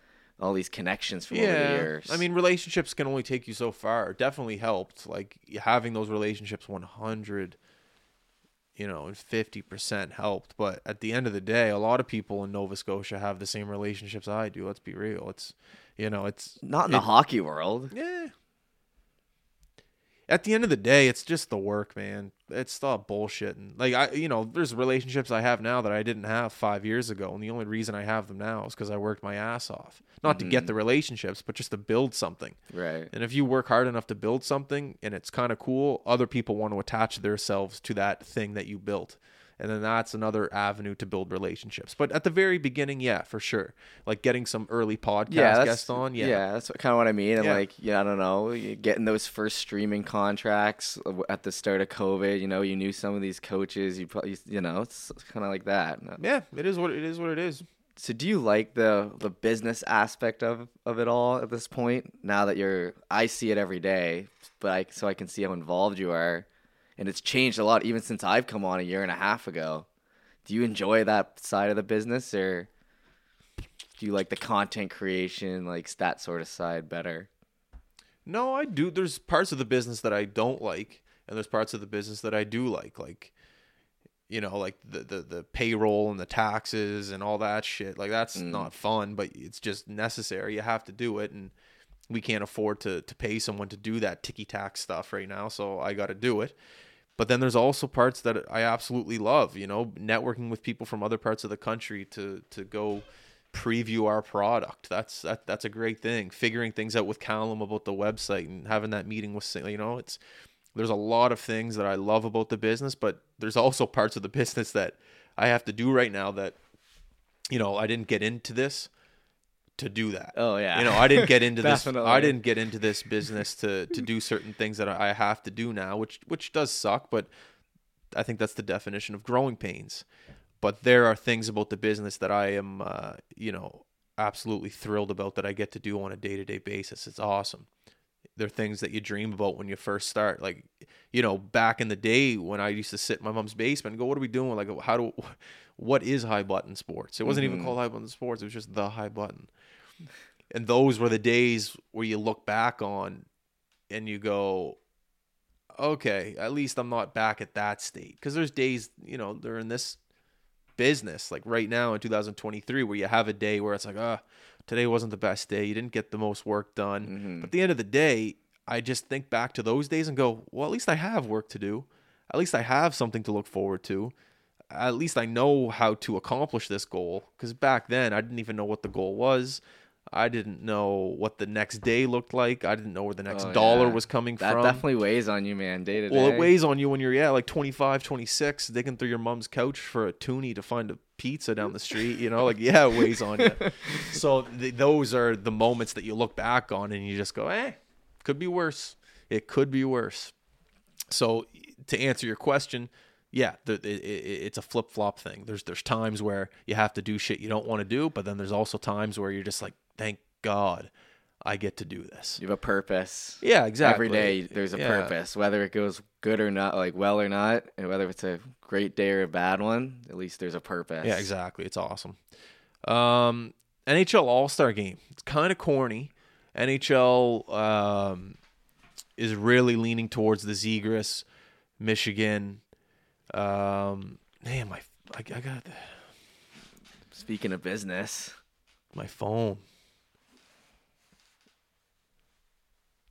Speaker 3: all these connections from over the years.
Speaker 2: I mean, relationships can only take you so far. It definitely helped. Like having those relationships, one hundred, you know, and fifty percent helped. But at the end of the day, a lot of people in Nova Scotia have the same relationships I do. Let's be real. It's, you know, it's
Speaker 3: not in the hockey world.
Speaker 2: yeah. At the end of the day, it's just the work, man. It's stop bullshitting. Like I, you know, there's relationships I have now that I didn't have five years ago, and the only reason I have them now is because I worked my ass off, not to get mm-hmm. the relationships, but just to build something.
Speaker 3: Right.
Speaker 2: And if you work hard enough to build something and it's kind of cool, other people want to attach themselves to that thing that you built. And then that's another avenue to build relationships. But at the very beginning, yeah, for sure. Like getting some early podcast
Speaker 3: Yeah,
Speaker 2: guests on. Yeah.
Speaker 3: yeah, that's kind of what I mean. And
Speaker 2: Yeah.
Speaker 3: like, yeah, I don't know, getting those first streaming contracts at the start of COVID. You know, you knew some of these coaches. You probably, you know, it's kind of like that.
Speaker 2: Yeah, it is what it is what it is.
Speaker 3: So do you like the the business aspect of of it all at this point? Now that you're, I see it every day, but I so I can see how involved you are, and it's changed a lot even since I've come on a year and a half ago. Do you enjoy that side of the business, or do you like the content creation, like that sort of side better?
Speaker 2: No, I do. There's parts of the business that I don't like, and there's parts of the business that I do like. Like, you know, like the the, the payroll and the taxes and all that shit. Like that's mm. not fun, but it's just necessary. You have to do it, and we can't afford to to pay someone to do that ticky tack stuff right now. So I got to do it. But then there's also parts that I absolutely love. You know, networking with people from other parts of the country to to go preview our product. That's that that's a great thing. Figuring things out with Callum about the website and having that meeting with you know, it's there's a lot of things that I love about the business, but there's also parts of the <laughs> business that I have to do right now that you know, I didn't get into this to do that.
Speaker 3: Oh, yeah.
Speaker 2: You know, I didn't get <laughs> into this I didn't get into this business to to do certain things that I have to do now, which which does suck, but I think that's the definition of growing pains. But there are things about the business that I am, uh, you know, absolutely thrilled about that I get to do on a day to day basis. It's awesome. They're things that you dream about when you first start. Like, you know, back in the day when I used to sit in my mom's basement and go, "What are we doing? Like, how do, what is high button sports?" It wasn't even called high button sports. It was just the high button. And those were the days where you look back on, and you go, okay, at least I'm not back at that state. Because there's days, you know, they're in this business, like right now in 2023, where you have a day where it's like, ah, today wasn't the best day. You didn't get the most work done. But at the end of the day, I just think back to those days and go, well, at least I have work to do. At least I have something to look forward to. At least I know how to accomplish this goal. Because back then, I didn't even know what the goal was. I didn't know what the next day looked like. I didn't know where the next
Speaker 3: Oh,
Speaker 2: dollar
Speaker 3: yeah.
Speaker 2: was coming
Speaker 3: That
Speaker 2: from.
Speaker 3: That definitely weighs on you, man, day to day.
Speaker 2: Well, it weighs on you when you're yeah, like 25, 26, digging through your mom's couch for a toonie to find a pizza down the street. You know, like yeah, it weighs on you. <laughs> so th- those are the moments that you look back on and you just go, eh, could be worse. It could be worse. So to answer your question, yeah, the, it, it, it's a flip flop thing. There's there's times where you have to do shit you don't want to do, but then there's also times where you're just like, thank God, I get to do this.
Speaker 3: You have a purpose.
Speaker 2: Yeah, exactly.
Speaker 3: Every day there's a
Speaker 2: Yeah.
Speaker 3: purpose, whether it goes good or not, like well or not, and whether it's a great day or a bad one. At least there's a purpose.
Speaker 2: Yeah, exactly. It's awesome. Um, NHL All Star Game. It's kind of corny. NHL um, is really leaning towards the Zegras, Michigan. Um, man, my I, I got
Speaker 3: Speaking of business,
Speaker 2: my phone.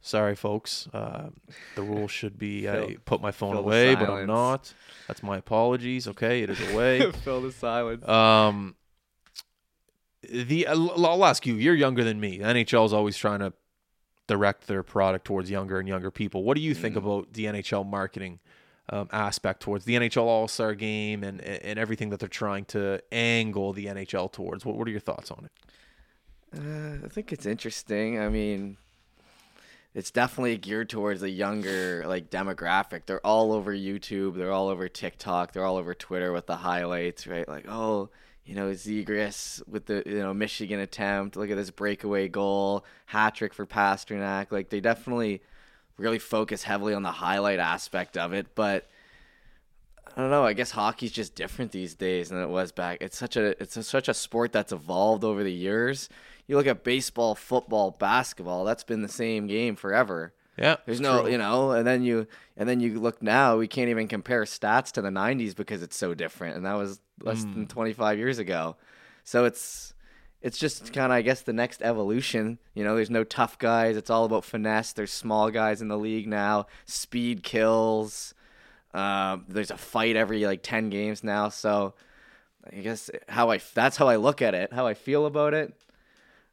Speaker 2: Sorry, folks. Uh, the rule should be <laughs> I put my phone away, but I'm not. That's my apologies. Okay, it is away. <laughs>
Speaker 3: fill the silence.
Speaker 2: Um, the I'll I'll ask you. You're younger than me. NHL is always trying to direct their product towards younger and younger people. What do you
Speaker 3: Mm.
Speaker 2: think about the NHL marketing um, aspect towards the NHL All Star Game and and everything that they're trying to angle the NHL towards? What What are your thoughts on it?
Speaker 3: Uh, I think it's interesting. I mean, it's definitely geared towards a younger like demographic. They're all over YouTube. They're all over TikTok. They're all over Twitter with the highlights, right? Like, oh, you know, Zegras with the you know Michigan attempt. Look at this breakaway goal, hat trick for Pastrnak. Like, they definitely really focus heavily on the highlight aspect of it, but. I don't know. I guess hockey's just different these days than it was back. It's such a it's a, such a sport that's evolved over the years. You look at baseball, football, basketball. That's been the same game forever.
Speaker 2: Yeah,
Speaker 3: There's no, you know, and then you and then you look now. We can't even compare stats to the '90s because it's so different, and that was less than mm. 25 years ago. So it's it's just kind of, I guess, the next evolution. You know, there's no tough guys. It's all about finesse. There's small guys in the league now. Speed kills. Um, there's a fight every like 10 games now. So I guess how I that's how I look at it. How I feel about it.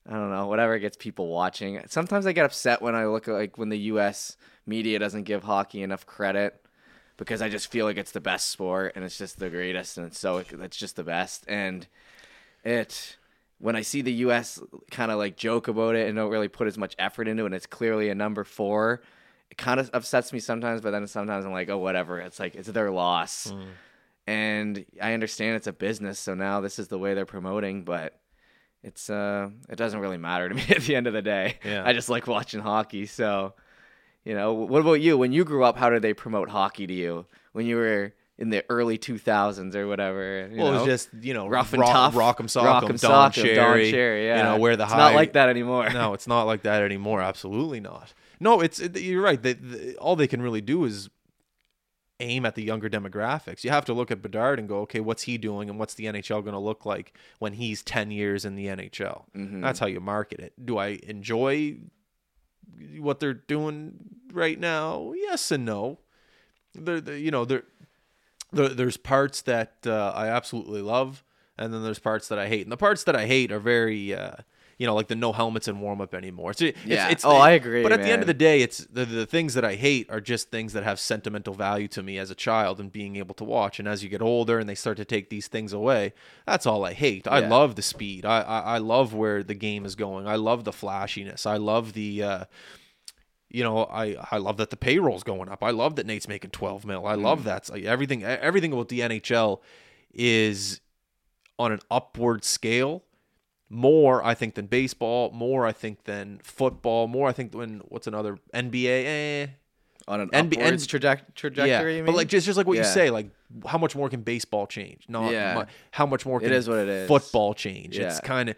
Speaker 3: I don't know. Whatever gets people watching. Sometimes I get upset when I look at like when the U.S. media doesn't give hockey enough credit because I just feel like it's the best sport and it's just the greatest and it's so it's just the best and it when I see the U.S. kind of like joke about it and don't really put as much effort into it and it's clearly a number four, it kind of upsets me sometimes. But then sometimes I'm like, oh whatever. It's like it's their loss, and I understand it's a business. So now this is the way they're promoting, but it's uh it doesn't really matter to <laughs> me at the end of the day.
Speaker 2: Yeah.
Speaker 3: I just like watching hockey. So, you know, what about you? When you grew up, how did they promote hockey to you? When you were in the early 2000s or whatever? you
Speaker 2: Well, it was just you know
Speaker 3: rough and
Speaker 2: rock,
Speaker 3: tough.
Speaker 2: Rock'em Sock'em,
Speaker 3: Rock'em
Speaker 2: Don
Speaker 3: Sock'em, Don
Speaker 2: Cherry,
Speaker 3: Cherry, yeah.
Speaker 2: You know where the high.
Speaker 3: it's
Speaker 2: high.
Speaker 3: not like that anymore.
Speaker 2: no, it's not like that anymore. Absolutely not. No, it's it, you're right. They, the, all they can really do is aim at the younger demographics. You have to look at Bedard and go, okay, what's he doing, and what's the NHL going to look like when he's ten years in the NHL?
Speaker 3: Mm-hmm.
Speaker 2: That's how you market it. Do I enjoy what they're doing right now? Yes and no. They're, they you know, they're, there, there's parts that uh, I absolutely love, and then there's parts that I hate. And the parts that I hate are very, uh, you know, like the no helmets and warm up anymore. It's, it's,
Speaker 3: Yeah.
Speaker 2: it's,
Speaker 3: Oh, I agree,
Speaker 2: But at the end of the day, it's the, the things that I hate are just things that have sentimental value to me as a child and being able to watch. And as you get older and they start to take these things away, that's all I hate. I
Speaker 3: Yeah.
Speaker 2: love the speed. I, I I love where the game is going. I love the flashiness. I love the. Uh, you know, I I love that the payroll's going up. I love that Nate's making 12 mil. I love that. So everything everything about the NHL is on an upward scale. More, I think, than baseball. More, I think, than football. More, I think, than what's another NBA. Eh,
Speaker 3: On an
Speaker 2: NB
Speaker 3: upwards traje- trajectory,
Speaker 2: yeah,
Speaker 3: you
Speaker 2: but like just just like what you say, like how much more can baseball change? Not
Speaker 3: Yeah.
Speaker 2: mu- how much more can
Speaker 3: is what it is.
Speaker 2: football change. It's kind of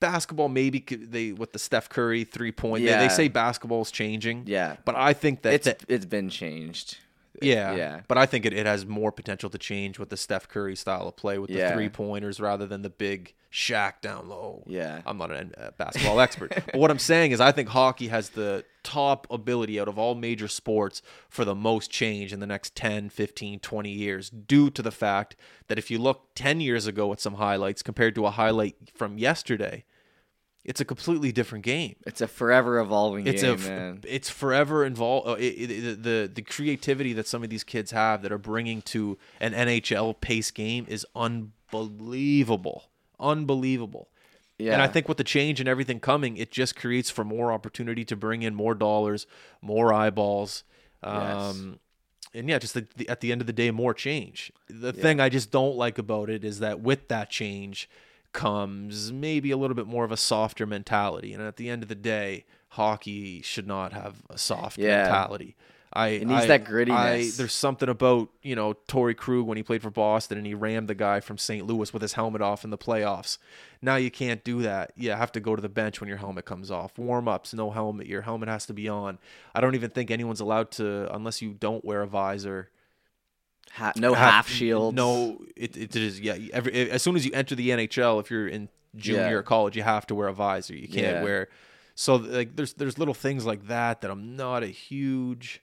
Speaker 2: basketball. Maybe they with the Steph Curry three point. They,
Speaker 3: Yeah.
Speaker 2: they say basketball's changing.
Speaker 3: Yeah.
Speaker 2: but I think that
Speaker 3: it's
Speaker 2: that-
Speaker 3: it's been changed.
Speaker 2: yeah,
Speaker 3: yeah.
Speaker 2: But I think it, it has more potential to change with the Steph Curry style of play with the
Speaker 3: Yeah.
Speaker 2: three pointers rather than the big Shaq down low.
Speaker 3: Yeah.
Speaker 2: I'm not a uh, basketball expert, but what I'm saying is I think hockey has the top ability out of all major sports for the most change in the next 10, 15, 20 years due to the fact that if you look 10 years ago at some highlights compared to a highlight from yesterday, it's a completely different game
Speaker 3: It's a forever evolving
Speaker 2: it's
Speaker 3: game,
Speaker 2: a
Speaker 3: man.
Speaker 2: it's forever involved uh, the the creativity that some of these kids have that are bringing to an NHL pace game is unbelievable unbelievable
Speaker 3: Yeah.
Speaker 2: and I think with the change and everything coming it just creates for more opportunity to bring in more dollars more eyeballs um and yeah, just the, the, at the end of the day, more change. The thing I just don't like about it is that with that change comes maybe a little bit more of a softer mentality. And at the end of the day, hockey should not have a soft
Speaker 3: Yeah.
Speaker 2: mentality. I
Speaker 3: It needs
Speaker 2: I-
Speaker 3: that
Speaker 2: I,
Speaker 3: grittiness.
Speaker 2: there's something about you know Torey Krug when he played for Boston and he rammed the guy from St. Louis with his helmet off in the playoffs. Now you can't do that. You have to go to the bench when your helmet comes off. Warm ups, no helmet. Your helmet has to be on. I don't even think anyone's allowed to unless you don't wear a visor.
Speaker 3: Ha- no
Speaker 2: have-
Speaker 3: half shields.
Speaker 2: No, it, it is yeah. Every as soon as you enter the NHL, if you're in junior
Speaker 3: Yeah.
Speaker 2: or college, you have to wear a visor. You can't
Speaker 3: Yeah.
Speaker 2: wear. So like there's there's little things like that that I'm not a huge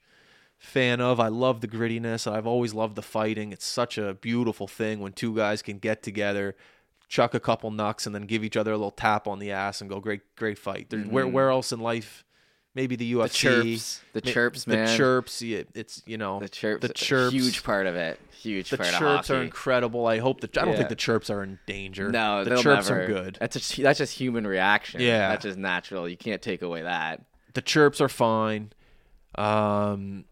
Speaker 2: fan of. I love the grittiness. I've always loved the fighting. It's such a beautiful thing when two guys can get together, chuck a couple knucks, and then give each other a little tap on the ass and go great great fight. There's, Where mm-hmm. where else in life? Maybe the UFC.
Speaker 3: Mm-hmm. chirps. The
Speaker 2: Ma-
Speaker 3: chirps, man.
Speaker 2: The chirps. It's you know
Speaker 3: The chirps.
Speaker 2: The chirps.
Speaker 3: Huge part of it. Huge
Speaker 2: The chirps are incredible. I hope that I don't
Speaker 3: Yeah.
Speaker 2: think the chirps are in danger.
Speaker 3: No,
Speaker 2: the chirps
Speaker 3: never.
Speaker 2: are good.
Speaker 3: That's just that's just human reaction.
Speaker 2: Yeah.
Speaker 3: that's just natural. You can't take away that.
Speaker 2: The chirps are fine. Um,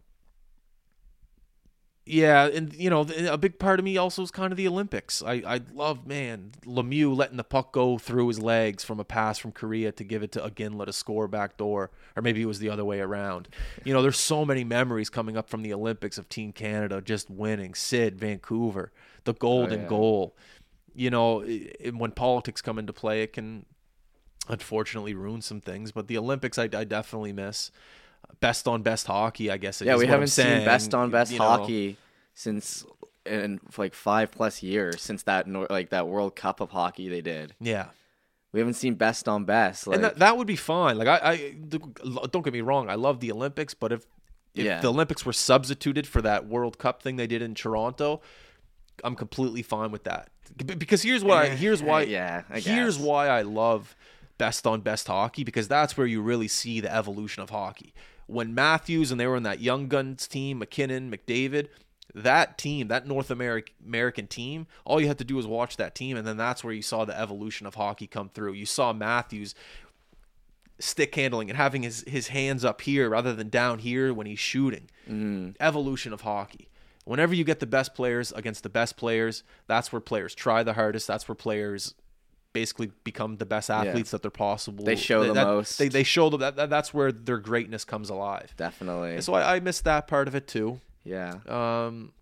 Speaker 2: yeah, and you know, a big part of me also is kind of the Olympics. I I love man Lemieux letting the puck go through his legs from a pass from Kariya to give it to again let a score back door, or maybe it was the other way around. You know, there's so many memories coming up from the Olympics of Team Canada just winning. Sid, Vancouver, the golden
Speaker 3: yeah.
Speaker 2: goal. You know, i- i- when politics come into play, it can unfortunately ruin some things. But the Olympics, I, I definitely miss. Best on best hockey, I guess.
Speaker 3: Yeah,
Speaker 2: is
Speaker 3: we haven't seen best on best
Speaker 2: you know.
Speaker 3: hockey since in like five plus years since that like that World Cup of hockey they did.
Speaker 2: Yeah,
Speaker 3: We haven't seen best on best. Like,
Speaker 2: and that, that would be fine. Like I, I, don't get me wrong, I love the Olympics, but if if
Speaker 3: Yeah.
Speaker 2: the Olympics were substituted for that World Cup thing they did in Toronto, I'm completely fine with that. Because here's I,
Speaker 3: Eh,
Speaker 2: here's why
Speaker 3: yeah,
Speaker 2: here's why I love best on best hockey because that's where you really see the evolution of hockey. When Matthews and they were in that young guns team, MacKinnon, McDavid, that team, that North American American team, all you had to do was watch that team, and then that's where you saw the evolution of hockey come through. You saw Matthews stick handling and having his, his hands up here rather than down here when he's shooting. Mm-hmm. Evolution of hockey. Whenever you get the best players against the best players, that's where players try the hardest. That's where players basically become the best athletes that they're possible.
Speaker 3: They show the
Speaker 2: that-
Speaker 3: most.
Speaker 2: They, they show them that, that that's where their greatness comes alive.
Speaker 3: definitely.
Speaker 2: So I, I miss that part of it too.
Speaker 3: yeah.
Speaker 2: Um,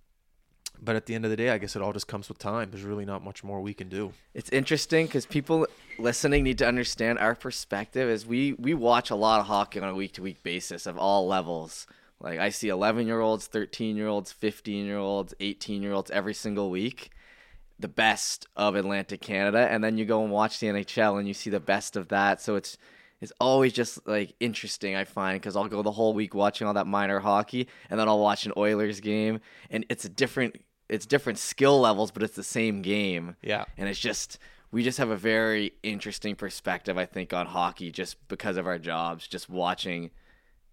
Speaker 2: but at the end of the day, I guess it all just comes with time. There's really not much more we can do.
Speaker 3: It's interesting because people listening need to understand our perspective. Is we we watch a lot of hockey on a week to week basis of all levels. Like I see 11 year olds, 13 year olds, 15 year olds, 18 year olds every single week. The best of Atlantic Canada, and then you go and watch the NHL and you see the best of that. So it's it's always just like interesting. I find because I'll go the whole week watching all that minor hockey, and then I'll watch an Oilers game, and it's a different it's different skill levels, but it's the same game
Speaker 2: Yeah.
Speaker 3: and it's just we just have a very interesting perspective i think on hockey just because of our jobs just watching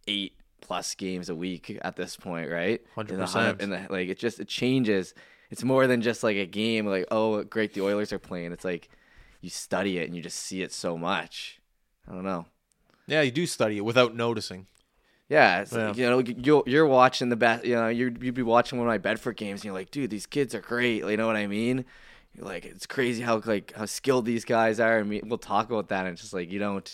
Speaker 3: eight plus games a week at this point right
Speaker 2: 100%.
Speaker 3: hun- in the like it just it changes it's more than just like a game like oh great the oilers are playing it's like you study it and you just see it so much i don't know
Speaker 2: Yeah, you do study it without noticing.
Speaker 3: yeah, it's
Speaker 2: Yeah.
Speaker 3: like, you know, you're, you're watching the best. You know, you're, you'd be watching one of my Bedford games, and you're like, dude, these kids are great. You know what I mean? You're like, it's crazy how like how skilled these guys are, and we, we'll talk about that. And it's just like you don't,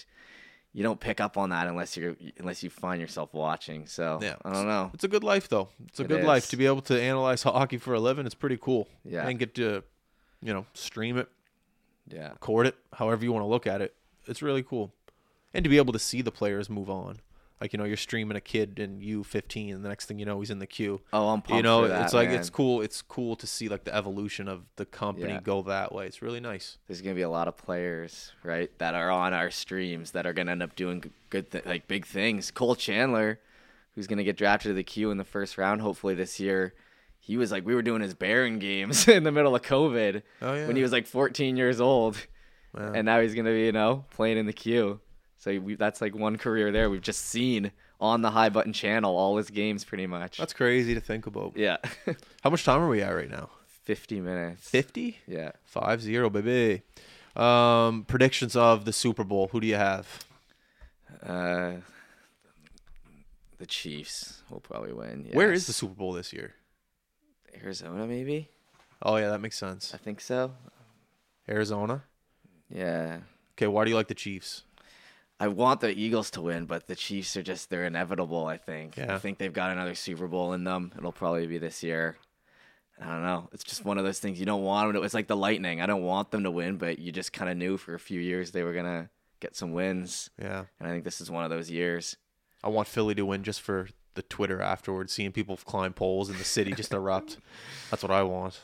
Speaker 3: you don't pick up on that unless you're unless you find yourself watching. So
Speaker 2: Yeah.
Speaker 3: I don't know.
Speaker 2: It's a good life, though. It's a
Speaker 3: It
Speaker 2: good life to be able to analyze <laughs> hockey for a living. It's pretty cool.
Speaker 3: Yeah.
Speaker 2: and get to, you know, stream it,
Speaker 3: Yeah,
Speaker 2: record it, however you want to look at it. It's really cool, and to be able to see the players move on. Like you know, you're streaming a kid in U 15, and the next thing you know, he's in the Q.
Speaker 3: Oh, I'm
Speaker 2: you
Speaker 3: pumped
Speaker 2: know,
Speaker 3: for that,
Speaker 2: it's like
Speaker 3: man.
Speaker 2: it's cool. It's cool to see like the evolution of the company
Speaker 3: Yeah.
Speaker 2: go that way. It's really nice.
Speaker 3: there's gonna be a lot of players right that are on our streams that are gonna end up doing good th- like big things. Cole Chandler, who's gonna get drafted to the Q in the first round, hopefully this year. He was like we were doing his Baron games <laughs> in the middle of COVID
Speaker 2: Oh, yeah.
Speaker 3: when he was like 14 years old,
Speaker 2: Yeah.
Speaker 3: and now he's gonna be you know playing in the Q. So we, that's like one career there we've just seen on the High Button channel all his games pretty much.
Speaker 2: That's crazy to think about.
Speaker 3: yeah, <laughs>
Speaker 2: How much time are we at right now?
Speaker 3: 50 minutes.
Speaker 2: 50?
Speaker 3: Yeah.
Speaker 2: Five zero, baby. Um, predictions of the Super Bowl. Who do you have?
Speaker 3: Uh, The Chiefs will probably win.
Speaker 2: Where is the Super Bowl this year?
Speaker 3: Arizona, maybe?
Speaker 2: Oh yeah, that makes sense.
Speaker 3: I think so.
Speaker 2: Arizona.
Speaker 3: Yeah.
Speaker 2: Okay, why do you like the Chiefs?
Speaker 3: I want the Eagles to win, but the Chiefs are just they're inevitable, I think.
Speaker 2: Yeah.
Speaker 3: I think they've got another Super Bowl in them. It'll probably be this year. I don't know. It's just one of those things you don't want them to. It's like the Lightning. I don't want them to win, but you just kind of knew for a few years they were gonna get some wins,
Speaker 2: Yeah,
Speaker 3: and I think this is one of those years.
Speaker 2: I want Philly to win just for the Twitter afterwards, seeing people climb poles in the city just erupt. <laughs> That's what I want.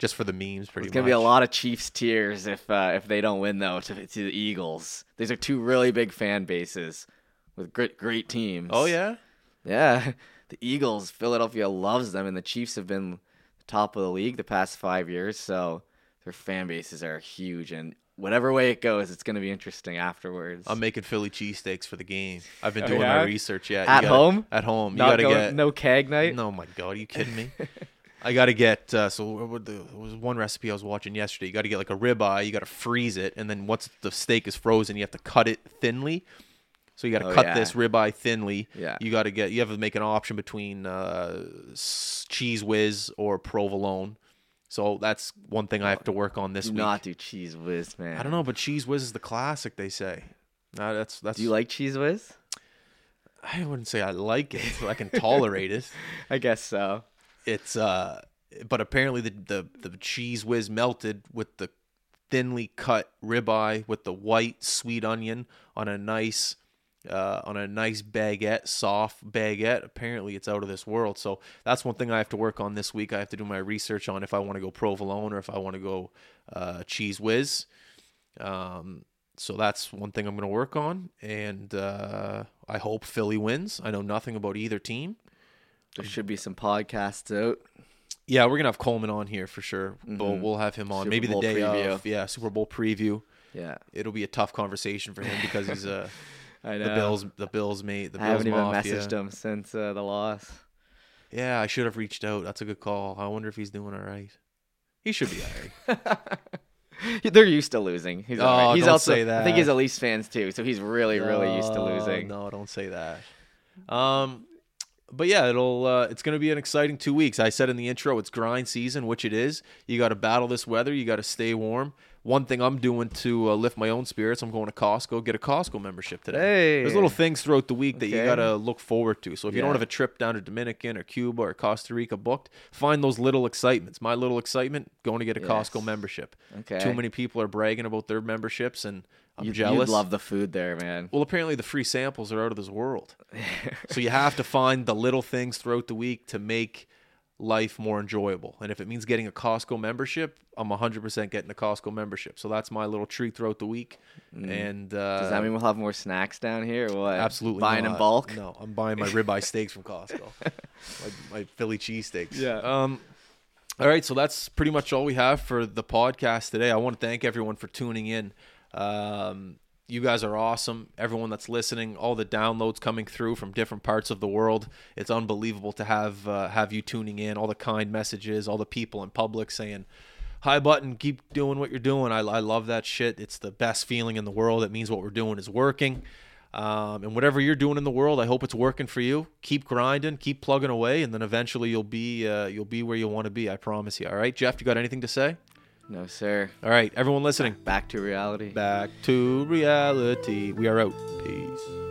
Speaker 2: Just for the memes, pretty much.
Speaker 3: It's gonna be a lot of Chiefs tears if uh, if they don't win though to, to the Eagles. These are two really big fan bases with great great teams.
Speaker 2: Oh yeah,
Speaker 3: Yeah, <laughs> the Eagles, Philadelphia loves them, and the Chiefs have been top of the league the past five years. So their fan bases are huge, and whatever way it goes, it's going to be interesting afterwards.
Speaker 2: I'm making Philly cheesesteaks for the game. I've been
Speaker 3: Oh,
Speaker 2: doing
Speaker 3: yeah?
Speaker 2: my research. Yeah, you
Speaker 3: At
Speaker 2: gotta-
Speaker 3: home?
Speaker 2: At home, you gotta get
Speaker 3: no keg night.
Speaker 2: No, my God, are you kidding me? <laughs> I got to get uh, so what the, there was one recipe I was watching yesterday. You got to get like a ribeye, you got to freeze it, and then once the steak is frozen, you have to cut it thinly. So you got to
Speaker 3: Oh,
Speaker 2: cut
Speaker 3: yeah.
Speaker 2: this ribeye thinly.
Speaker 3: Yeah.
Speaker 2: You got to get you have to make an option between uh, Cheez Whiz or provolone. So that's one thing I have to work on this
Speaker 3: Do
Speaker 2: week.
Speaker 3: not do Cheez Whiz, man.
Speaker 2: I don't know, but Cheez Whiz is the classic. They say. No, that's that's.
Speaker 3: Do you like Cheez Whiz?
Speaker 2: I wouldn't say I like it. but I can tolerate it. <laughs>
Speaker 3: I guess so.
Speaker 2: It's uh but apparently the, the the Cheez Whiz melted with the thinly cut ribeye with the white sweet onion on a nice uh, on a nice baguette, soft baguette. Apparently, it's out of this world. So that's one thing I have to work on this week. I have to do my research on if I want to go provolone or if I want to go uh, Cheez Whiz. Um, so that's one thing I'm going to work on, and uh, I hope Philly wins. I know nothing about either team.
Speaker 3: There should be some podcasts out.
Speaker 2: Yeah, we're gonna have Coleman on here for sure. But
Speaker 3: Mhm.
Speaker 2: we'll have him on
Speaker 3: Super
Speaker 2: maybe the day
Speaker 3: preview.
Speaker 2: of. Yeah, Super Bowl preview.
Speaker 3: Yeah,
Speaker 2: It'll be a tough conversation for him <laughs> because he's uh, <laughs>
Speaker 3: I know.
Speaker 2: the Bills, the Bills mate, the
Speaker 3: I
Speaker 2: Bills
Speaker 3: haven't even messaged him since uh, the loss.
Speaker 2: Yeah, I should have reached out. That's a good call. I wonder if he's doing all right. He should be all right. <laughs>
Speaker 3: They're used to losing. He's,
Speaker 2: Oh,
Speaker 3: all right. he's
Speaker 2: don't
Speaker 3: also.
Speaker 2: say
Speaker 3: I think he's
Speaker 2: that.
Speaker 3: a Leafs fans too, so he's really, really used to losing.
Speaker 2: No, don't say that. Um, but yeah, it'll uh, it's going to be an exciting two weeks. I said in the intro, it's grind season, which it is. You got to battle this weather. You got to stay warm. One thing I'm doing to uh, lift my own spirits, I'm going to Costco, get a Costco membership today.
Speaker 3: Hey.
Speaker 2: There's little things throughout the week that you got to look forward to. So if you don't have a trip down to Dominican or Cuba or Costa Rica booked, find those little excitements. My little excitement, going to get a Costco membership.
Speaker 3: Okay.
Speaker 2: Too many people are bragging about their memberships, and I'm
Speaker 3: You'd,
Speaker 2: jealous.
Speaker 3: You'd love the food there, man.
Speaker 2: Well, apparently the free samples are out of this world. <laughs> so you have to find the little things throughout the week to make life more enjoyable. And if it means getting a Costco membership, I'm 100% getting a Costco membership. So that's my little treat throughout the week. And uh,
Speaker 3: Mm. Does that mean we'll have more snacks down here what?
Speaker 2: absolutely
Speaker 3: Buying in bulk?
Speaker 2: No, I'm buying my ribeye <laughs> steaks from Costco. my, my Philly cheesesteaks.
Speaker 3: Yeah.
Speaker 2: Um. All right, so that's pretty much all we have for the podcast today. I want to thank everyone for tuning in. Um, you guys are awesome. Everyone that's listening, all the downloads coming through from different parts of the world. It's unbelievable to have uh, have you tuning in. All the kind messages, all the people in public saying, "Hi, button, keep doing what you're doing." I, I love that shit. It's the best feeling in the world. It means what we're doing is working. Um, and whatever you're doing in the world, I hope it's working for you. Keep grinding, keep plugging away, and then eventually you'll be uh, you'll be where you want to be. I promise you. All right, Jeff, you got anything to say?
Speaker 3: No, sir.
Speaker 2: All right, everyone listening.
Speaker 3: Back to reality.
Speaker 2: Back to reality. We are out. Peace.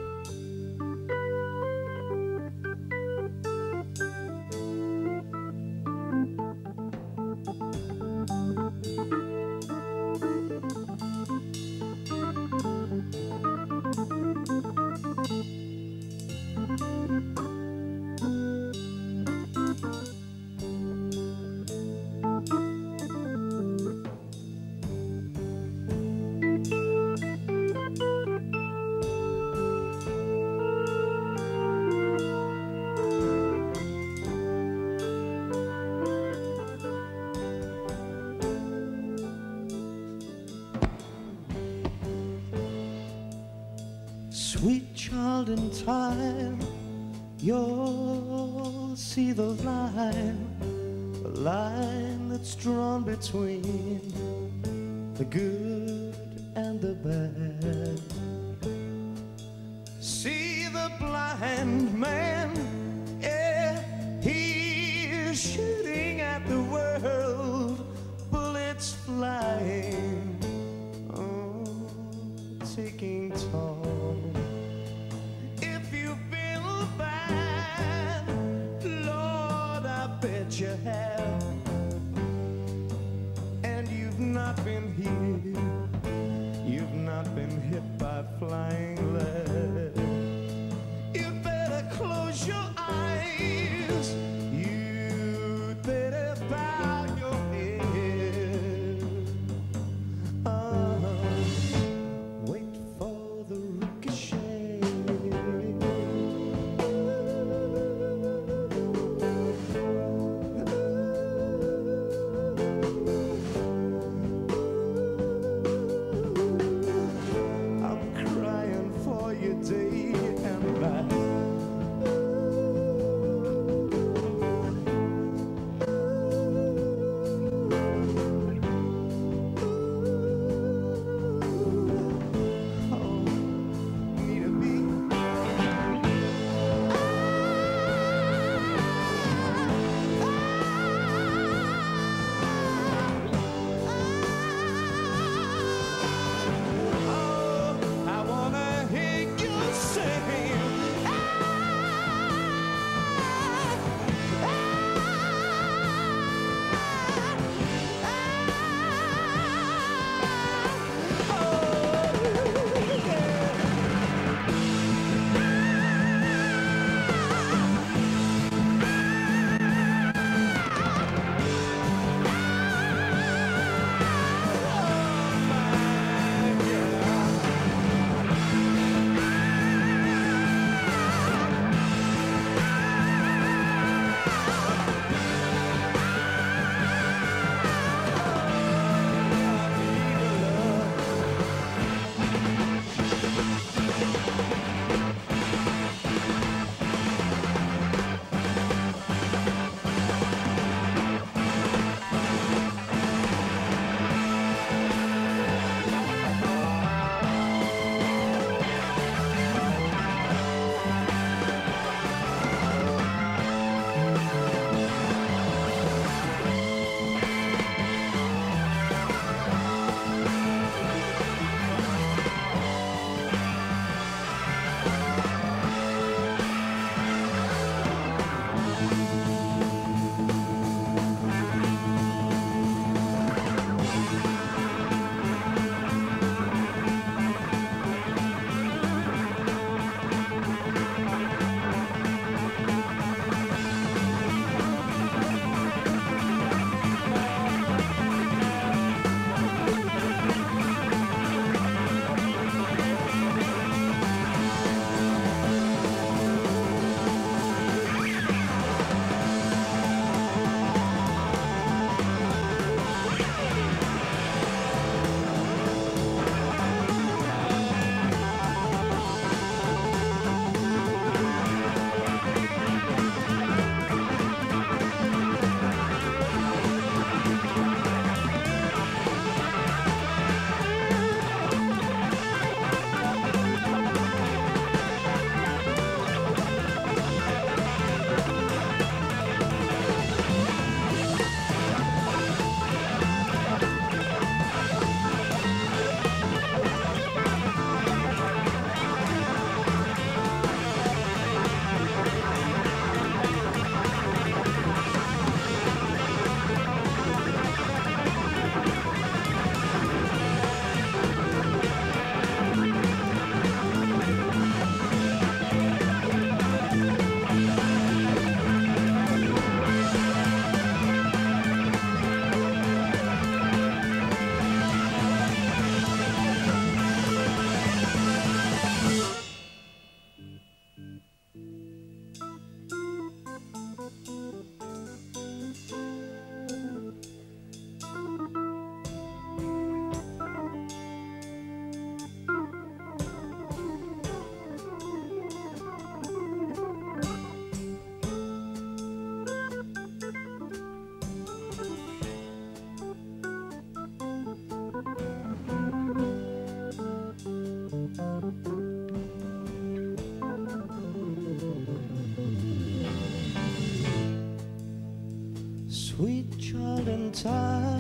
Speaker 4: Time,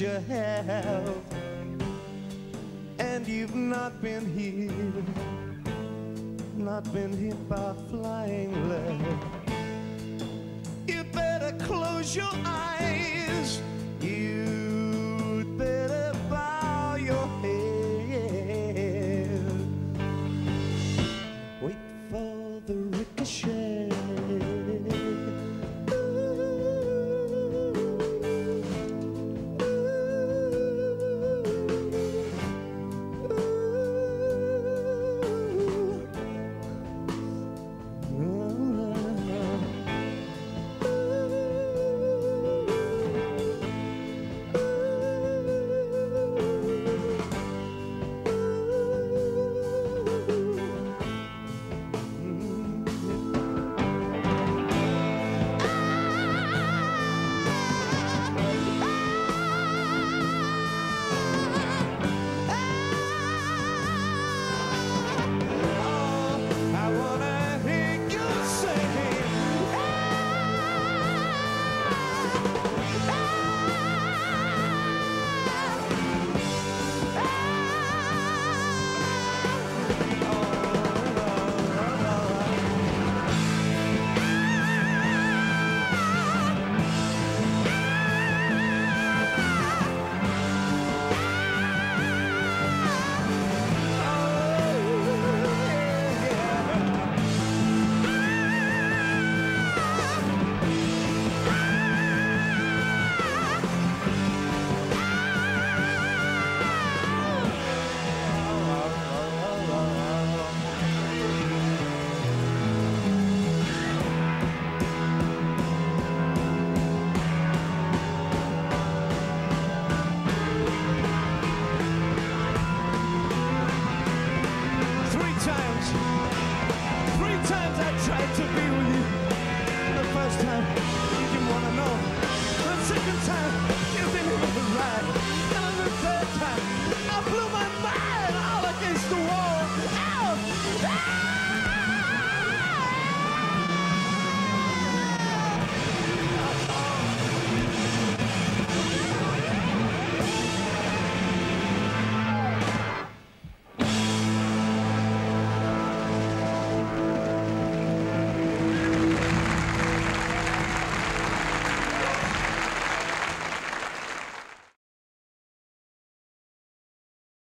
Speaker 4: you have.